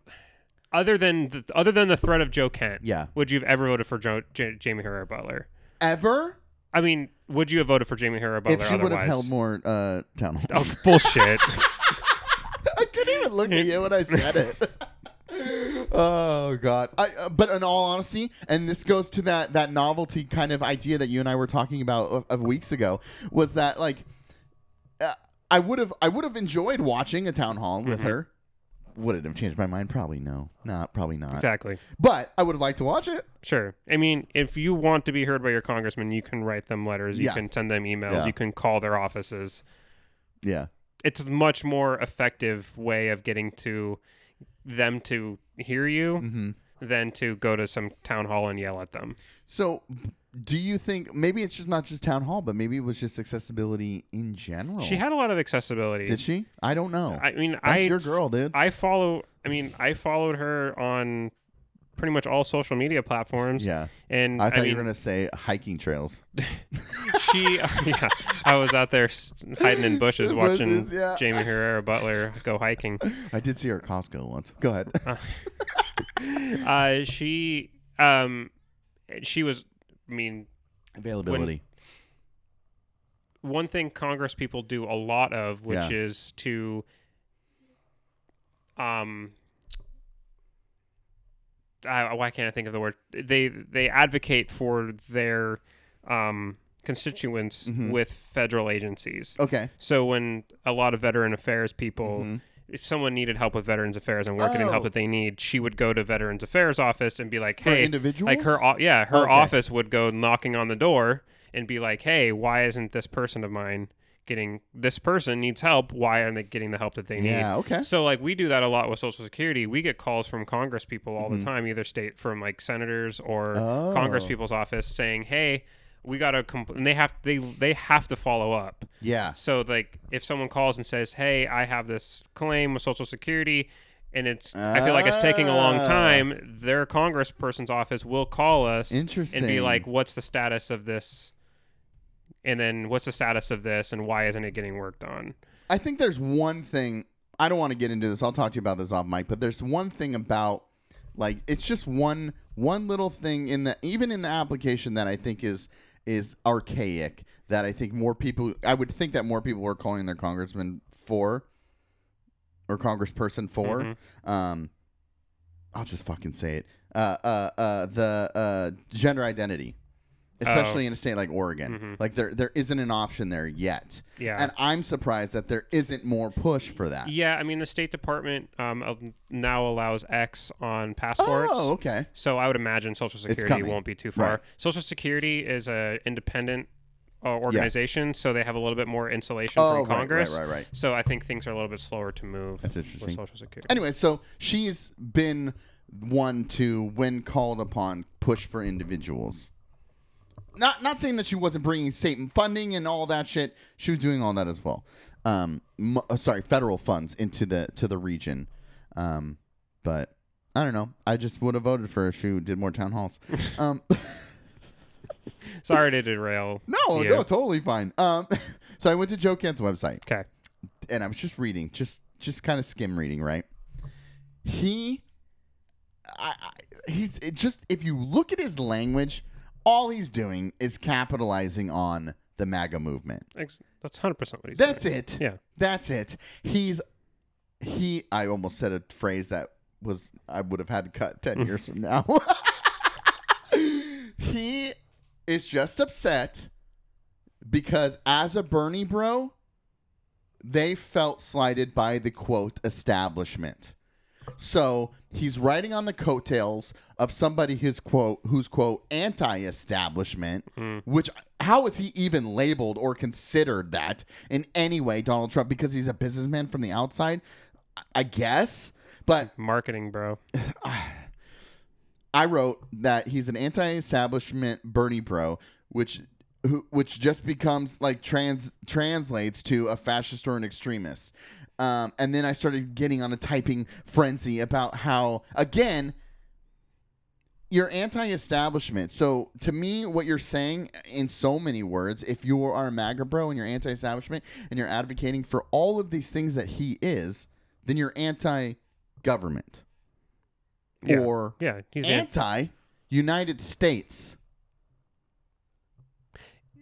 other than the, other than the threat of Joe Kent, Yeah. would you have ever voted for Joe, J- Jaime Herrera Beutler? Ever? I mean, would you have voted for Jaime Herrera Beutler if she would have otherwise? held more uh, town halls. Oh, bullshit. [laughs] I couldn't even look at you when I said it. Oh God! I, uh, but in all honesty, and this goes to that that novelty kind of idea that you and I were talking about of, of weeks ago, was that like uh, I would have I would have enjoyed watching a town hall with Mm-hmm. her. Would it have changed my mind? Probably no. Not probably not. exactly. But I would have liked to watch it. Sure. I mean, if you want to be heard by your congressman, you can write them letters. You Yeah. can send them emails. Yeah. You can call their offices. Yeah. It's a much more effective way of getting to them to hear you hmm than to go to some town hall and yell at them. So, do you think maybe it's just not just town hall, but maybe it was just accessibility in general? She had a lot of accessibility. Did she? I don't know. I mean, That's I your girl, dude. I follow. I mean, I followed her on pretty much all social media platforms. Yeah. And I thought mean, you were gonna say hiking trails. [laughs] she, [laughs] yeah, I was out there hiding in bushes [laughs] watching Bushes, yeah. Jaime Herrera Beutler go hiking. I did see her at Costco once. Go ahead. Uh, she, um, she was. I mean, Availability. one thing Congress people do a lot of, which Yeah. is to, um, I, why can't I think of the word? They they advocate for their um, constituents Mhm. with federal agencies. okay. So when a lot of veteran affairs people, Mhm. if someone needed help with veterans affairs and getting Oh. help that they need, she would go to veterans affairs office and be like, For "Hey, individuals. like her, yeah, her Okay. office would go knocking on the door and be like, "Hey, why isn't this person of mine getting? This person needs help. Why aren't they getting the help that they need?" Yeah. Okay. So like we do that a lot with Social Security. We get calls from Congress people all Mhm. the time, either state from like senators or Oh. Congress people's office, saying, "Hey." We gotta, compl-, and they have they they have to follow up. Yeah. So like if someone calls and says, "Hey, I have this claim with Social Security," and it's I feel like it's taking a long Ah. time, their congressperson's office will call us Interesting. and be like, "What's the status of this?" And then what's the status of this, and why isn't it getting worked on? I think there's one thing. I don't want to get into this. I'll talk to you about this off mic. But there's one thing about like it's just one one little thing in the even in the application that I think is is archaic. That I think more people. I would think that more people were calling their congressman for or congressperson for. Mhm. Um, I'll just fucking say it. Uh, uh, uh, the uh, gender identity, especially in a state like Oregon. Mhm. Like there, there isn't an option there yet. Yeah. And I'm surprised that there isn't more push for that. yeah, I mean the State Department um, now allows X on passports. Oh, okay. So I would imagine Social Security won't be too far. Right. Social Security is a independent uh, organization, so they have a little bit more insulation Oh, from Congress. right, right, right. So I think things are a little bit slower to move. That's interesting. Social Security. Anyway, so she's been one to, when called upon, push for individuals. Not not saying that she wasn't bringing state funding and all that shit. She was doing all that as well. Um, m- uh, sorry, federal funds into the to the region. Um, but I don't know. I just would have voted for her if she did more town halls. [laughs] Um, [laughs] Sorry to derail. no, you. no, totally fine. Um, [laughs] so I went to Joe Kent's website. Okay. and I was just reading, just just kind of skim reading, right? He, I, I, he's it just if you look at his language, all he's doing is capitalizing on the MAGA movement. That's hundred percent what he's That's it. Yeah. That's it. He's he. I almost said a phrase that was I would have had to cut ten [laughs] years from now. [laughs] he is just upset because as a Bernie bro, they felt slighted by the quote establishment. So he's riding on the coattails of somebody his quote who's quote anti-establishment, hmm. which how is he even labeled or considered that in any way, Donald Trump? Because he's a businessman from the outside, I- I guess. But Marketing, bro. [sighs] I wrote that he's an anti-establishment Bernie bro, which who, which just becomes like trans translates to a fascist or an extremist. Um, and then I started getting on a typing frenzy about how again you're anti-establishment. So to me, what you're saying in so many words, if you are a MAGA bro and you're anti-establishment and you're advocating for all of these things that he is, then you're anti-government Yeah. or Yeah. He's anti United States.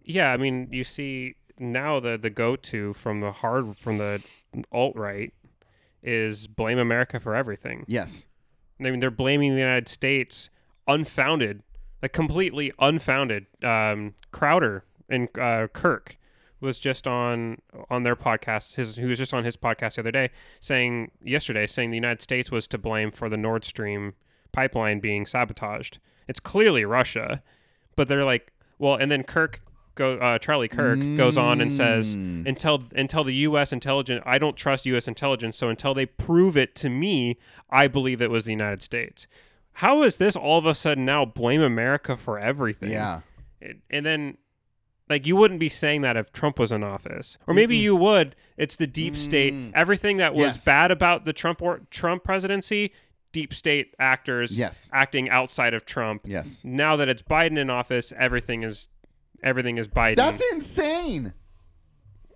Yeah. I mean, you see now the the go to from the hard from the alt right is blame America for everything. Yes. I mean, they're blaming the United States unfounded, like completely unfounded. Um, Crowder and uh, Kirk was just on on their podcast. His he was just on his podcast the other day, saying yesterday, saying the United States was to blame for the Nord Stream pipeline being sabotaged. It's clearly Russia, but they're like, well, and then Kirk go uh, Charlie Kirk goes on and says Mm. until until the U.S. intelligence, I don't trust U.S. intelligence. So until they prove it to me, I believe it was the United States. How is this all of a sudden now blame America for everything? Yeah. It- and then like you wouldn't be saying that if Trump was in office, or maybe you would. It's the deep state. Mm. Everything that was Yes. bad about the Trump or Trump presidency deep state actors Yes. acting outside of Trump. Yes. Now that it's Biden in office, everything is everything is Biden. That's insane.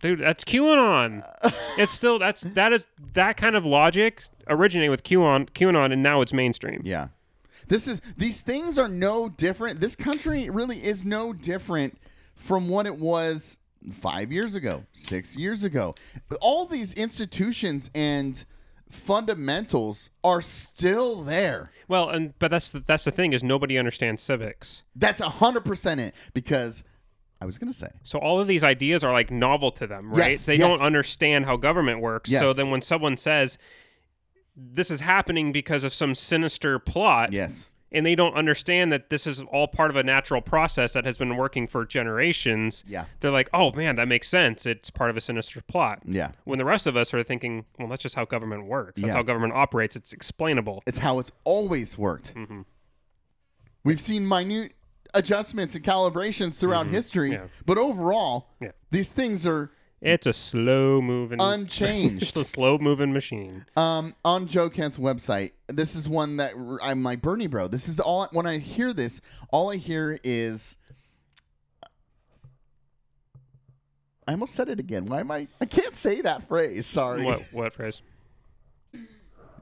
Dude, that's QAnon. [laughs] it's still that's that is that kind of logic originated with QAnon, QAnon, and now it's mainstream. Yeah. This is these things are no different. This country really is no different from what it was 5 years ago, 6 years ago. All these institutions and fundamentals are still there. Well, and but that's the, that's the thing is nobody understands civics. That's a 100% it because I was going to say. So all of these ideas are like novel to them, right? Yes, they yes. don't understand how government works. So then when someone says this is happening because of some sinister plot, Yes. and they don't understand that this is all part of a natural process that has been working for generations. Yeah. They're like, "Oh man, that makes sense. It's part of a sinister plot." Yeah. When the rest of us are thinking, "Well, that's just how government works. That's Yeah. how government operates. It's explainable." It's how it's always worked. Mm-hmm. We've seen minute adjustments and calibrations throughout history, Mm-hmm. Yeah. but overall, Yeah. these things are It's a slow moving [laughs] unchanged. It's a slow moving machine. um, on Joe Kent's website, this is one that r- I'm like Bernie, bro. This is all. When I hear this, all I hear is. I almost said it again. Why am I? I can't say that phrase. Sorry. What what phrase?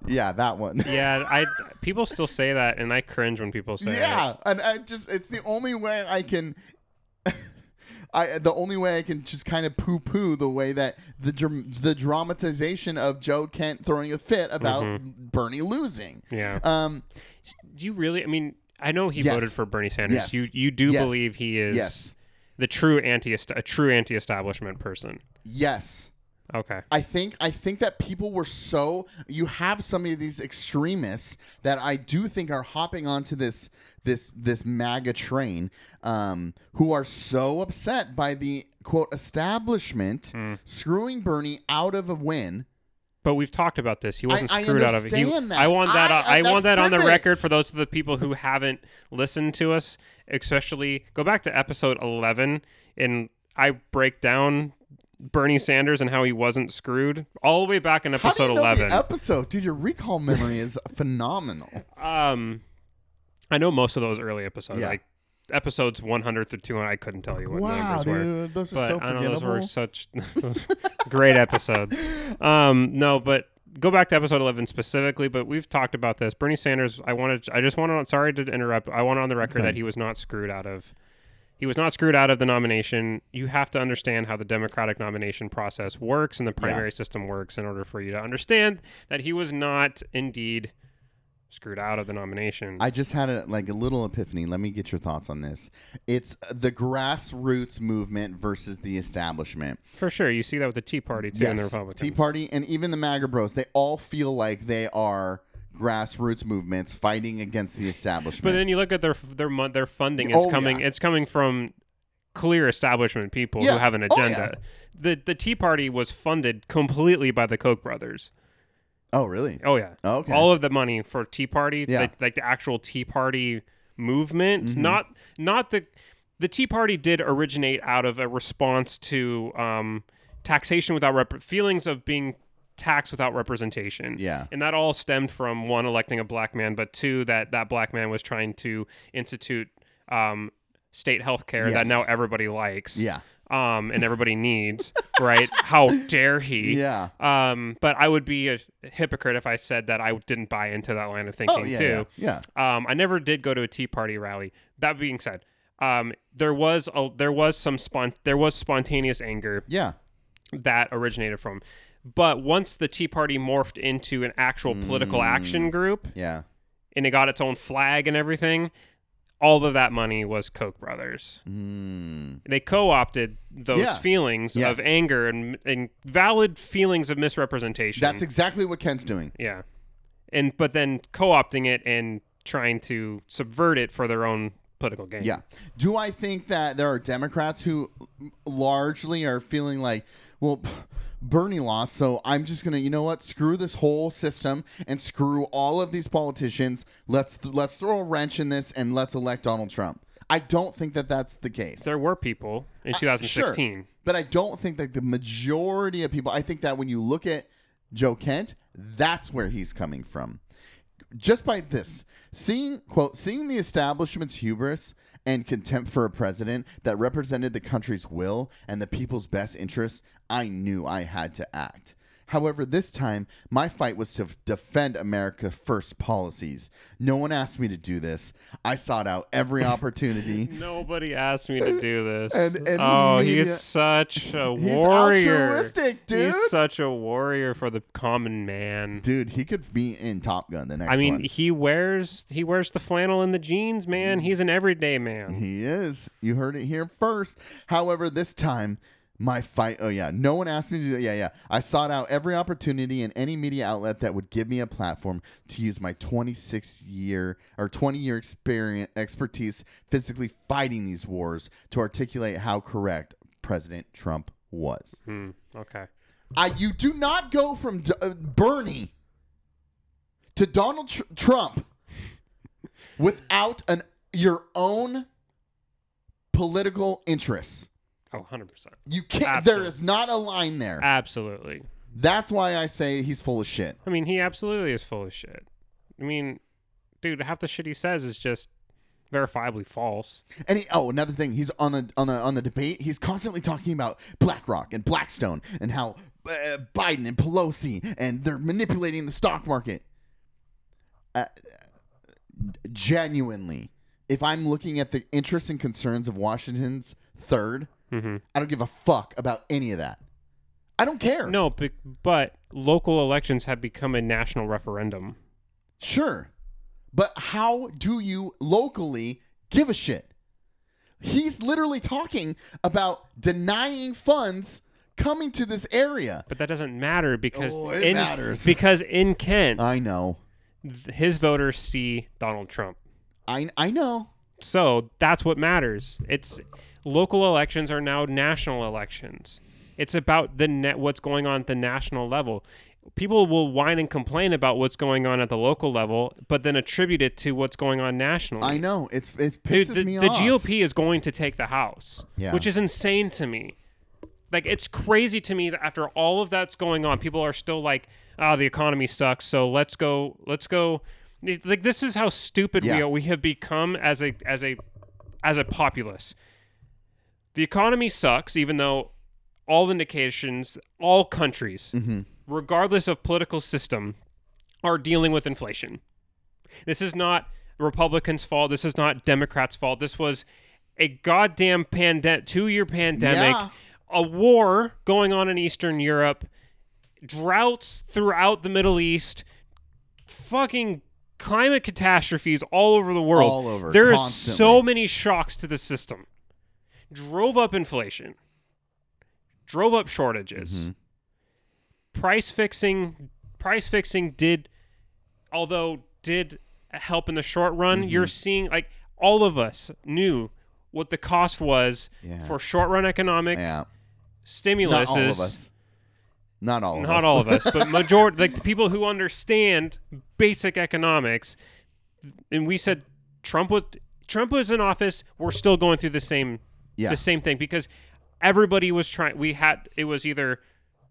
Yeah, that one. [laughs] Yeah, I people still say that, and I cringe when people say it. Yeah, and I just it's the only way I can. [laughs] I the only way I can just kind of poo poo the way that the dram- the dramatization of Joe Kent throwing a fit about Mm-hmm. Bernie losing. Yeah. Um. Do you really? I mean, I know he Yes. voted for Bernie Sanders. Yes. You you do Yes. believe he is Yes. the true anti a true anti establishment person. Yes. Okay. I think I think that people were so you have some of these extremists that I do think are hopping onto this this this MAGA train, um, who are so upset by the quote establishment Hmm. screwing Bernie out of a win. But we've talked about this. He wasn't I screwed out of it. He, that. I want that. I- I, uh, want that on the record for those of the people who haven't listened to us. Especially, go back to episode eleven, and I break down Bernie Sanders and how he wasn't screwed all the way back in episode you know eleven. the episode, dude? Your recall memory is [laughs] phenomenal. Um, I know most of those early episodes, Yeah. like episodes 100 through 200. I couldn't tell you what Wow, numbers were, dude, those are but so I know those were such [laughs] great episodes. Um, no, but go back to episode 11 specifically. But we've talked about this. Bernie Sanders. I wanted. I just wanted. Sorry to interrupt. I want on the record fine. that he was not screwed out of. He was not screwed out of the nomination. You have to understand how the Democratic nomination process works and the primary system works in order for you to understand that he was not indeed screwed out of the nomination. I just had a like a little epiphany. Let me get your thoughts on this. It's the grassroots movement versus the establishment. For sure, you see that with the Tea Party too, and the Republicans. Tea Party and even the MAGA Bros. They all feel like they are grassroots movements fighting against the establishment. but then you look at their their their funding. It's Oh, coming. yeah. It's coming from clear establishment people Yeah. who have an Oh, yeah. agenda. The the Tea Party was funded completely by the Koch brothers. oh, really? Oh yeah, Okay. all of the money for Tea Party, Yeah. like, like the actual Tea Party movement, Mm-hmm. not not the the Tea Party did originate out of a response to um, taxation without rep- feelings of being taxed without representation. Yeah. and that all stemmed from one electing a black man, but two that that black man was trying to institute um, state health care Yes. that now everybody likes. Yeah. Um, and everybody [laughs] needs, right? How dare he? Yeah. Um, but I would be a hypocrite if I said that I didn't buy into that line of thinking Oh, yeah. too. Yeah. yeah. Um, I never did go to a Tea Party rally. That being said, um, there was a, there was some spont- there was spontaneous anger Yeah. that originated from. But once the Tea Party morphed into an actual political action group Yeah. and it got its own flag and everything, all of that money was Koch brothers. Mm. They co-opted those Yeah. feelings Yes. of anger and, and valid feelings of misrepresentation. That's exactly what Ken's doing. Yeah. And but then co-opting it and trying to subvert it for their own political gain. Yeah. Do I think that there are Democrats who largely are feeling like, well, pff, Bernie lost, so I'm just gonna, you know what, screw this whole system and screw all of these politicians. Let's let's throw a wrench in this and let's elect Donald Trump. I don't think that that's the case. There were people in Uh, 2016. Sure. But I don't think that the majority of people, I think that when you look at Joe Kent, that's where he's coming from. just by this seeing quote seeing the establishment's hubris and contempt for a president that represented the country's will and the people's best interests, I knew I had to act. However, this time, my fight was to defend America First policies. No one asked me to do this. I sought out every [laughs] opportunity. Nobody asked me to do this. And- and oh, media- he's such a [laughs] He's warrior. altruistic, dude. He's such a warrior for the common man. Dude, he could be in Top Gun the next I mean, one. he wears he wears the flannel and the jeans, man. Mm. He's an everyday man. He is. You heard it here first. However, this time, my fight. Oh, yeah. No one asked me to do that. Yeah, yeah. I sought out every opportunity in any media outlet that would give me a platform to use my 26 year or 20 year experience, expertise physically fighting these wars to articulate how correct President Trump was. Hmm, okay. I, you do not go from D- uh, Bernie to Donald Tr- Trump without an your own political interests. Oh, 100%. You can't. Absolutely. There is not a line there. Absolutely. That's why I say he's full of shit. I mean, he absolutely is full of shit. I mean, dude, half the shit he says is just verifiably false. And he, oh, another thing, he's on the on the on the debate. He's constantly talking about BlackRock and Blackstone and how uh, Biden and Pelosi and they're manipulating the stock market. Uh, genuinely, if I'm looking at the interests and concerns of Washington's third, hmm I don't give a fuck about any of that. I don't care. No, but, but local elections have become a national referendum. Sure. But how do you locally give a shit? He's literally talking about denying funds coming to this area. But that doesn't matter because Oh, it in, matters. because in Kent, I know. th- his voters see Donald Trump. I I know. So that's what matters. It's local elections are now national elections. It's about the net what's going on at the national level. People will whine and complain about what's going on at the local level, but then attribute it to what's going on nationally. I know. It's it pisses the, me the off. The GOP is going to take the House, Yeah. which is insane to me. Like it's crazy to me that after all of that's going on, people are still like, "Oh, the economy sucks, so let's go, let's go." Like this is how stupid we are. We have become as a as a as a populace. The economy sucks, even though all indications, all countries, Mm-hmm. regardless of political system, are dealing with inflation. This is not Republicans' fault. This is not Democrats' fault. This was a goddamn pandemic, two-year pandemic, Yeah. a war going on in Eastern Europe, droughts throughout the Middle East, fucking climate catastrophes all over the world. All over, There is constantly. so many shocks to the system. Drove up inflation. Drove up shortages. Mm-hmm. Price fixing price fixing did although did help in the short run, Mm-hmm. you're seeing like all of us knew what the cost was Yeah. for short run economic Yeah. stimulus. Not all of us. Not all of us. Not all of us, but majority [laughs] like the people who understand basic economics. And we said Trump was Trump was in office. We're still going through the same Yeah. the same thing because everybody was trying. We had it was either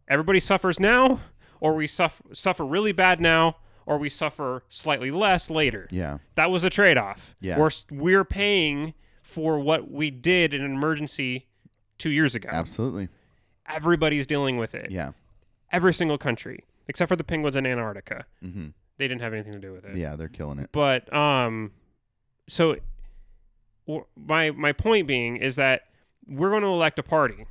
everybody suffers now, or we suffer suffer really bad now, or we suffer slightly less later. Yeah. That was a trade off. Yeah. We're we're paying for what we did in an emergency two years ago. Absolutely. Everybody's dealing with it Yeah. every single country except for the penguins in Antarctica. Mm-hmm. They didn't have anything to do with it. Yeah, they're killing it. But um, so my my point being is that we're going to elect a party.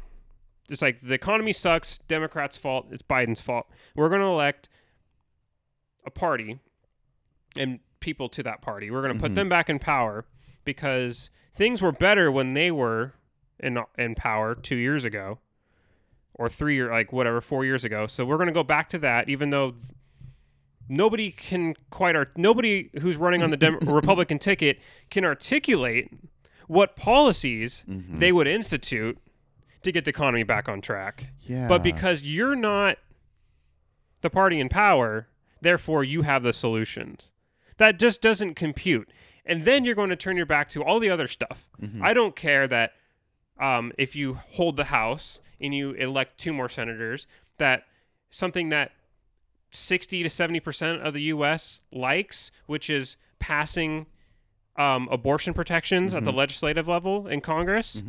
It's like the economy sucks. Democrats' fault. It's Biden's fault. We're going to elect a party and people to that party. We're going to put Mhm. them back in power because things were better when they were in in power two years ago, or three or like whatever four years ago. So we're going to go back to that, even though nobody can quite art- nobody who's running on the Dem- [laughs] Republican ticket can articulate what policies Mhm. they would institute to get the economy back on track. Yeah. But because you're not the party in power, therefore you have the solutions. That just doesn't compute. And then you're going to turn your back to all the other stuff. Mm-hmm. I don't care that um, if you hold the House and you elect two more senators, that something that 60 to 70% of the US likes, which is passing um, abortion protections at the legislative level in Congress,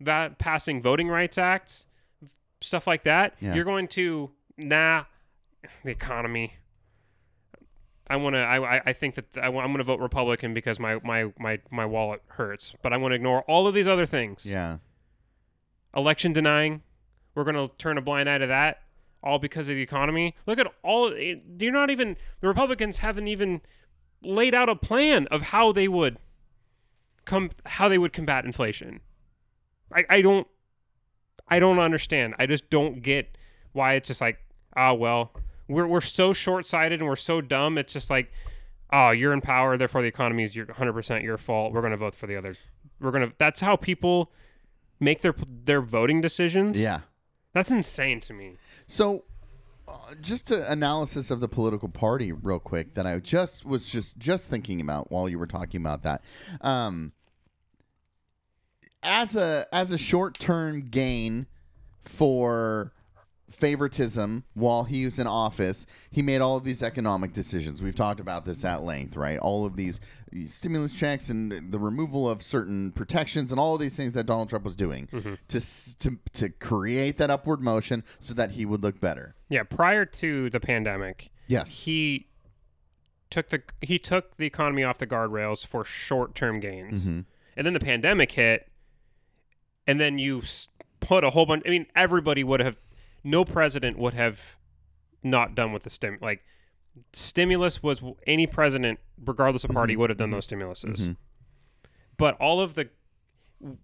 that passing voting rights acts, stuff like that, Yeah. you're going to nah the economy. I want to. I, I- I think that I, am going to vote Republican because my, my my my wallet hurts. But I want to ignore all of these other things. Yeah. Election denying. We're going to turn a blind eye to that, all because of the economy. Look at all. You're not even. The Republicans haven't even laid out a plan of how they would come. How they would combat inflation. I, I don't. I don't understand. I just don't get why it's just like, ah, well, we're we're so short sighted and we're so dumb. It's just like, oh, you're in power, therefore the economy is your 100% your fault. We're gonna vote for the other. We're gonna. That's how people make their their voting decisions. Yeah. That's insane to me. So, uh, just an analysis of the political party, real quick, that I just was just just thinking about while you were talking about that. Um, as a as a short term gain for favoritism while he was in office, he made all of these economic decisions. We've talked about this at length, right? All of these stimulus checks and the removal of certain protections and all of these things that Donald Trump was doing to, s- to to create that upward motion so that he would look better. Yeah, prior to the pandemic, Yes. he took the he took the economy off the guardrails for short term gains, Mm-hmm. and then the pandemic hit, and then you put a whole bunch. I mean, everybody would have, no president would have not done with the stim like stimulus was any president, regardless of party, mm-hmm. would have done mm-hmm. those stimuluses. Mm-hmm. But all of the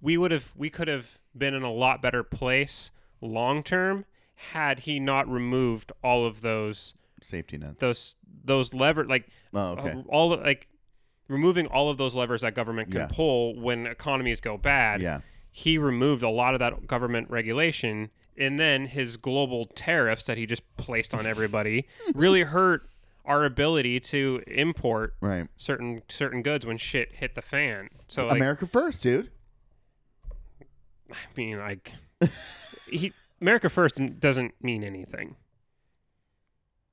we would have we could have been in a lot better place long term had he not removed all of those Safety nets. those those lever like oh, okay. uh, all of, like removing all of those levers that government can Yeah. pull when economies go bad. yeah. He removed a lot of that government regulation and then his global tariffs that he just placed on everybody really hurt our ability to import Right. certain certain goods when shit hit the fan. So like, America first, dude. I mean, like, [laughs] he America first doesn't mean anything.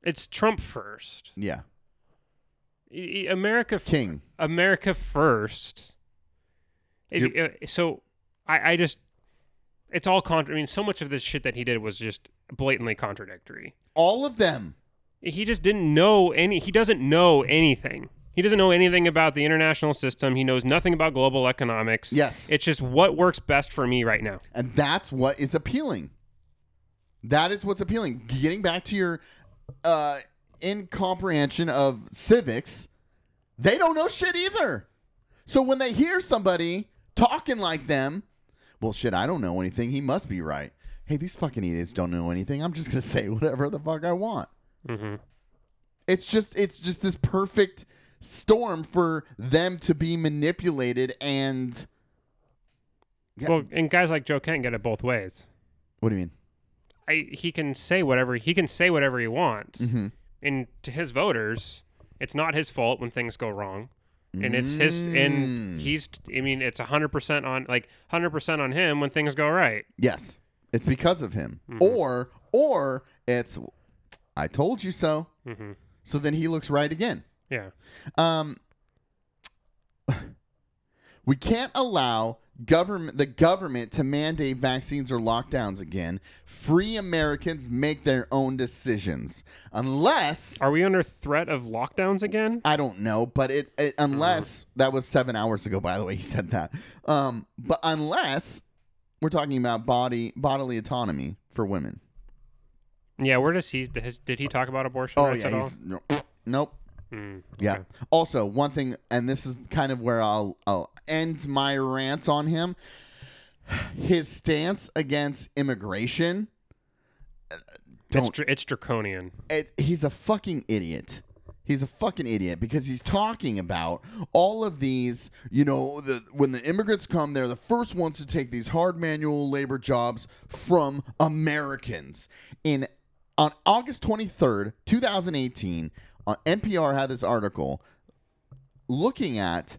It's Trump first. Yeah. America, f- King. America first. If, uh, so, I, I just, it's all contra. I mean, so much of this shit that he did was just blatantly contradictory. All of them. He just didn't know any. He doesn't know anything. He doesn't know anything about the international system. He knows nothing about global economics. Yes. It's just what works best for me right now. And that's what is appealing. That is what's appealing. Getting back to your uh, incomprehension of civics, they don't know shit either. So when they hear somebody talking like them, well, shit, I don't know anything. He must be right. Hey, these fucking idiots don't know anything. I'm just gonna [laughs] say whatever the fuck I want. hmm It's just, it's just this perfect storm for them to be manipulated and. Yeah. Well, and guys like Joe Kent get it both ways. What do you mean? I, he can say whatever he can say whatever he wants, Mm-hmm. and to his voters, it's not his fault when things go wrong, and it's his Mm. and he's. I mean, it's hundred percent on like hundred percent on him when things go right. Yes, it's because of him, Mm-hmm. or or it's I told you so. hmm So then he looks right again. Yeah, Um, [sighs] we can't allow government the government to mandate vaccines or lockdowns again. Free Americans make their own decisions, unless are we under threat of lockdowns again? I don't know, but it, it unless that was seven hours ago. By the way, [laughs] he said that. Um, but unless we're talking about body bodily autonomy for women. Yeah, where does he has, did he talk about abortion Oh rights yeah, at all? he's no, [clears throat] nope. Mm, Yeah. okay. Also, one thing, and this is kind of where I'll I'll end my rant on him. His stance against immigration. uh, It's, dr- it's draconian. It, he's a fucking idiot. He's a fucking idiot because he's talking about all of these, you know, the when the immigrants come, they're the first ones to take these hard manual labor jobs from Americans. In on August 23rd, 2018, on NPR had this article looking at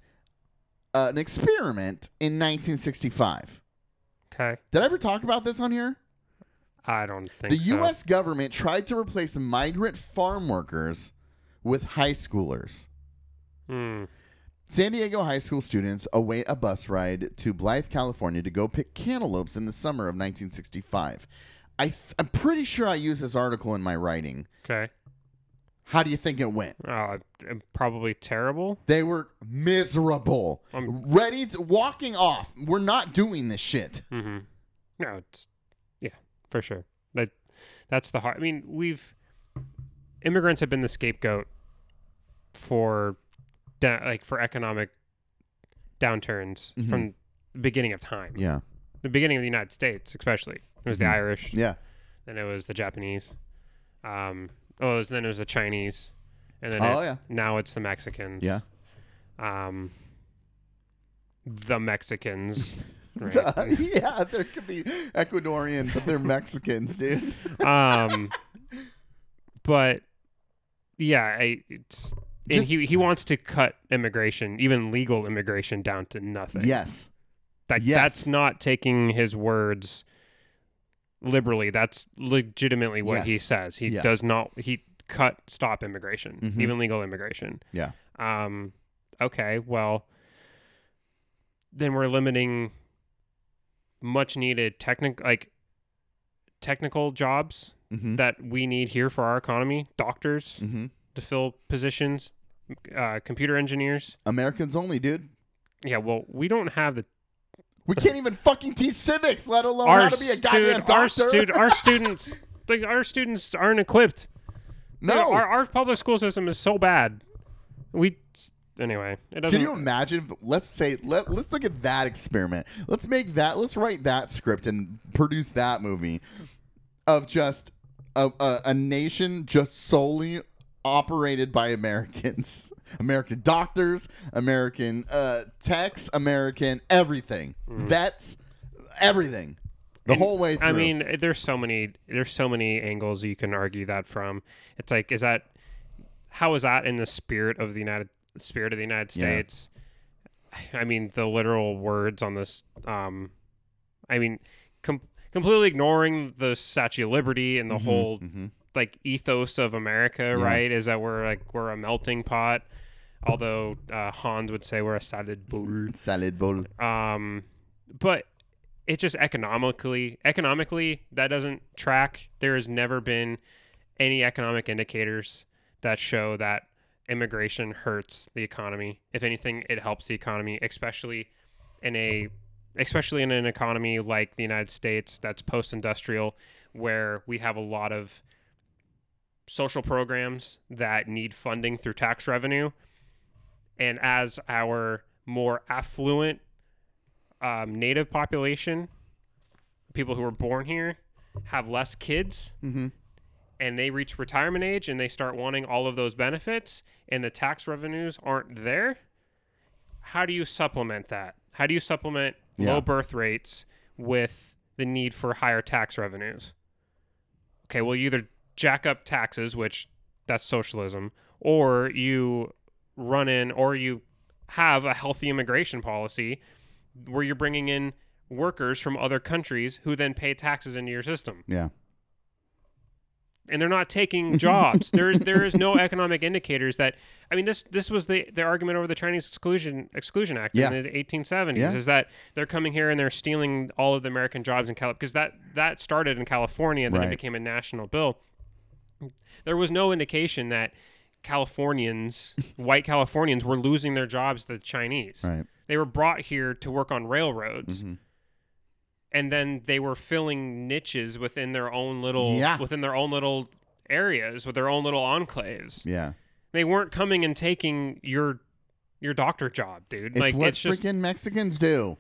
uh, an experiment in 1965. Okay. Did I ever talk about this on here? I don't think The so. U.S. government tried to replace migrant farm workers with high schoolers. Hmm. San Diego high school students await a bus ride to Blythe, California to go pick cantaloupes in the summer of 1965. I th- I'm pretty sure I used this article in my writing. Okay. How do you think it went? Uh, probably terrible. They were miserable, Um, ready to walking off. We're not doing this shit. Mm-hmm. No, it's yeah, for sure. That that's the hard. I mean, we've immigrants have been the scapegoat for da- like for economic downturns Mhm. from the beginning of time. Yeah, The beginning of the United States, especially. It was the Mhm. Irish, yeah, then it was the Japanese, um, oh, then it was the Chinese, and then Oh, it- yeah. now it's the Mexicans. yeah. Um, the Mexicans. [laughs] right? yeah, there could be Ecuadorian, but they're Mexicans, dude. um but yeah I, it's and Just- he he wants to cut immigration even legal immigration down to nothing Yes, that, yes. that's not taking his words liberally that's legitimately what he says he Yeah. does not he cut stop immigration Mhm. even legal immigration yeah, um okay well then we're limiting much needed technical like technical jobs mm-hmm. that we need here for our economy doctors mm-hmm. to fill positions uh, computer engineers Americans only, dude. yeah well we don't have the We can't even fucking teach civics, let alone our how to be a goddamn doctor. our, stud- our [laughs] students like, our students aren't equipped Dude, no, our, our public school system is so bad we anyway it doesn't Can you imagine? If, let's say let let's look at that experiment. Let's make that. Let's write that script and produce that movie of just a, a, a nation just solely operated by Americans, [laughs] American doctors, American uh, techs, American everything, vets, everything, the And, whole way through. I mean, there's so many there's so many angles you can argue that from. It's like, is that how is that in the spirit of the United spirit of the United Yeah. States? I mean, the literal words on this. Um, I mean, com- completely ignoring the Statue of Liberty and the Mhm, whole mhm. Like ethos of America, right? Is that we're like we're a melting pot. Although uh, Hans would say we're a salad bowl. salad bowl. Um, but it just economically, economically, that doesn't track. There has never been any economic indicators that show that immigration hurts the economy. If anything, it helps the economy, especially in a especially in an economy like the United States that's post-industrial where we have a lot of social programs that need funding through tax revenue and as our more affluent um, native population, people who were born here, have less kids Mm-hmm. and they reach retirement age and they start wanting all of those benefits and the tax revenues aren't there, how do you supplement that? How do you supplement Yeah. low birth rates with the need for higher tax revenues? Okay, well, you either jack up taxes, which that's socialism, or you run in, or you have a healthy immigration policy where you're bringing in workers from other countries who then pay taxes into your system Yeah. and they're not taking [laughs] jobs. There's there is no economic indicators that I mean this this was the the argument over the Chinese exclusion exclusion act Yeah. in the 1870s Yeah. is that they're coming here and they're stealing all of the American jobs in California because that that started in California and then Right. it became a national bill. There was no indication that Californians, [laughs] white Californians, were losing their jobs to the Chinese. Right. They were brought here to work on railroads Mhm. and then they were filling niches within their own little Yeah. within their own little areas with their own little enclaves. Yeah. They weren't coming and taking your your doctor job, dude. It's like what it's just freaking Mexicans do.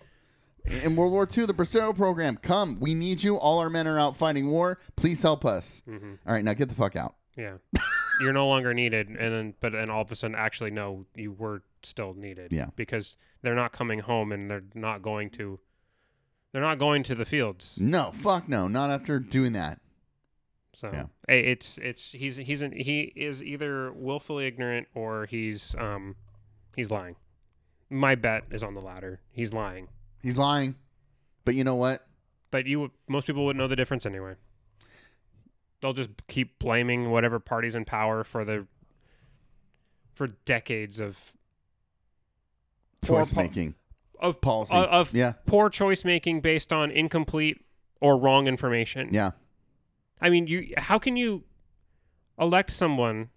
In World War II, the Bracero program. Come, we need you. All our men are out fighting war. Please help us. Mhm. All right, now get the fuck out. yeah. [laughs] You're no longer needed and then but and all of a sudden actually no, you were still needed. Yeah. Because they're not coming home and they're not going to they're not going to the fields. No, fuck no, not after doing that. So Yeah. hey, it's it's he's he's an, he is either willfully ignorant or he's um he's lying. My bet is on the latter. He's lying. He's lying. But you know what? But you would- most people wouldn't know the difference anyway. they'll just keep blaming whatever party's in power for the for decades of poor Choice po- making. of Policy. of, of Yeah. poor choice making based on incomplete or wrong information. Yeah. I mean, you how can you elect someone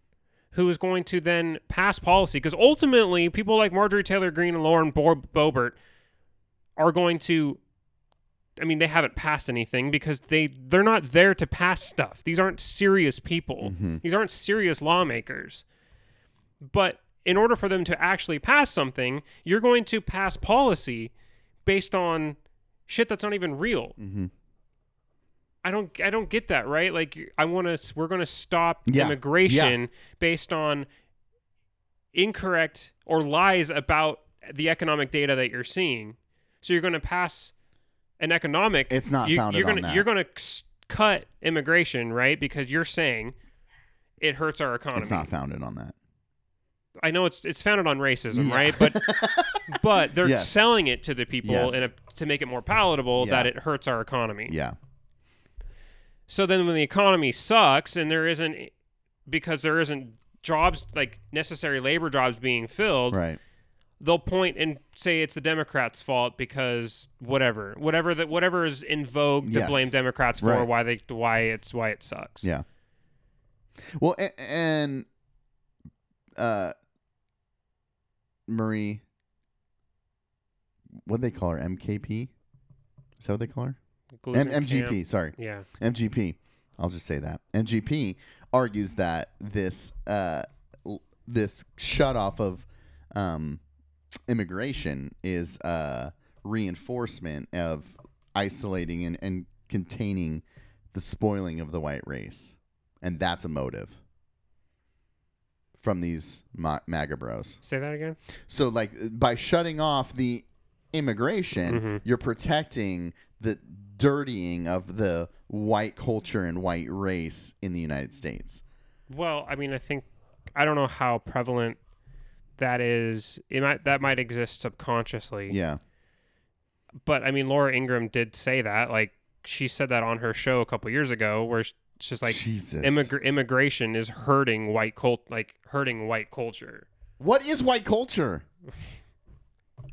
who is going to then pass policy? Because ultimately, people like Marjorie Taylor Greene and Lauren Bo- Boebert are going to. I mean, they haven't passed anything because they they're not there to pass stuff. These aren't serious people. Mhm. These aren't serious lawmakers. But in order for them to actually pass something, you're going to pass policy based on shit that's not even real. Mm-hmm. I don't I don't get that, right? Like I want to we're going to stop Yeah. immigration based on incorrect or lies about the economic data that you're seeing. So you're going to pass an economic It's not you, founded you're on gonna, that. You're going to cut immigration, right? Because you're saying it hurts our economy. It's not founded on that. I know it's it's founded on racism, Yeah. right? But [laughs] but they're Yes. selling it to the people Yes. in a, to make it more palatable Yeah. that it hurts our economy. Yeah. So then when the economy sucks and there isn't because there isn't jobs like necessary labor jobs being filled, Right. They'll point and say it's the Democrats' fault because whatever, whatever that whatever is in vogue to Yes. blame Democrats for Right. why they why it's why it sucks. Yeah. Well, and, and uh, Marie, what do they call her? MKP? Is that what they call her? M- MGP. camp. Sorry, Yeah. MGP. I'll just say that. MGP argues that this uh, l- this shut off of um, immigration is uh, reinforcement of isolating and, and containing the spoiling of the white race, and that's a motive from these ma- MAGA bros. Say that again. So, like, by shutting off the immigration, Mhm. you're protecting the dirtying of the white culture and white race in the United States. Well, I mean, I think I don't know how prevalent that is. It might that might exist subconsciously. Yeah. But I mean, Laura Ingraham did say that. Like she said that on her show a couple years ago, where it's just like immigration is hurting white cult, like hurting white culture. what is white culture?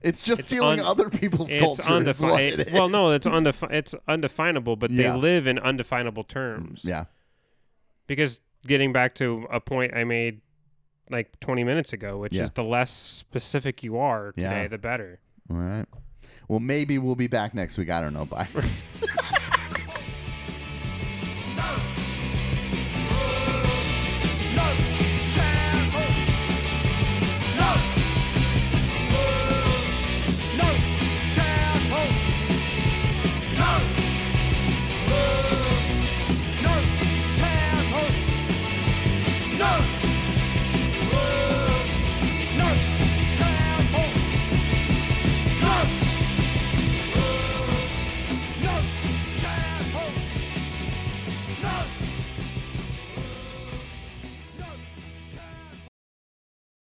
It's just It's stealing un- other people's It's culture. undefined. it Well, no, it's undefi- It's undefinable, but Yeah. they live in undefinable terms. Yeah. Because getting back to a point I made like 20 minutes ago, which Yeah. is the less specific you are today, Yeah. the better. All right. Well, maybe we'll be back next week. I don't know. Bye. [laughs]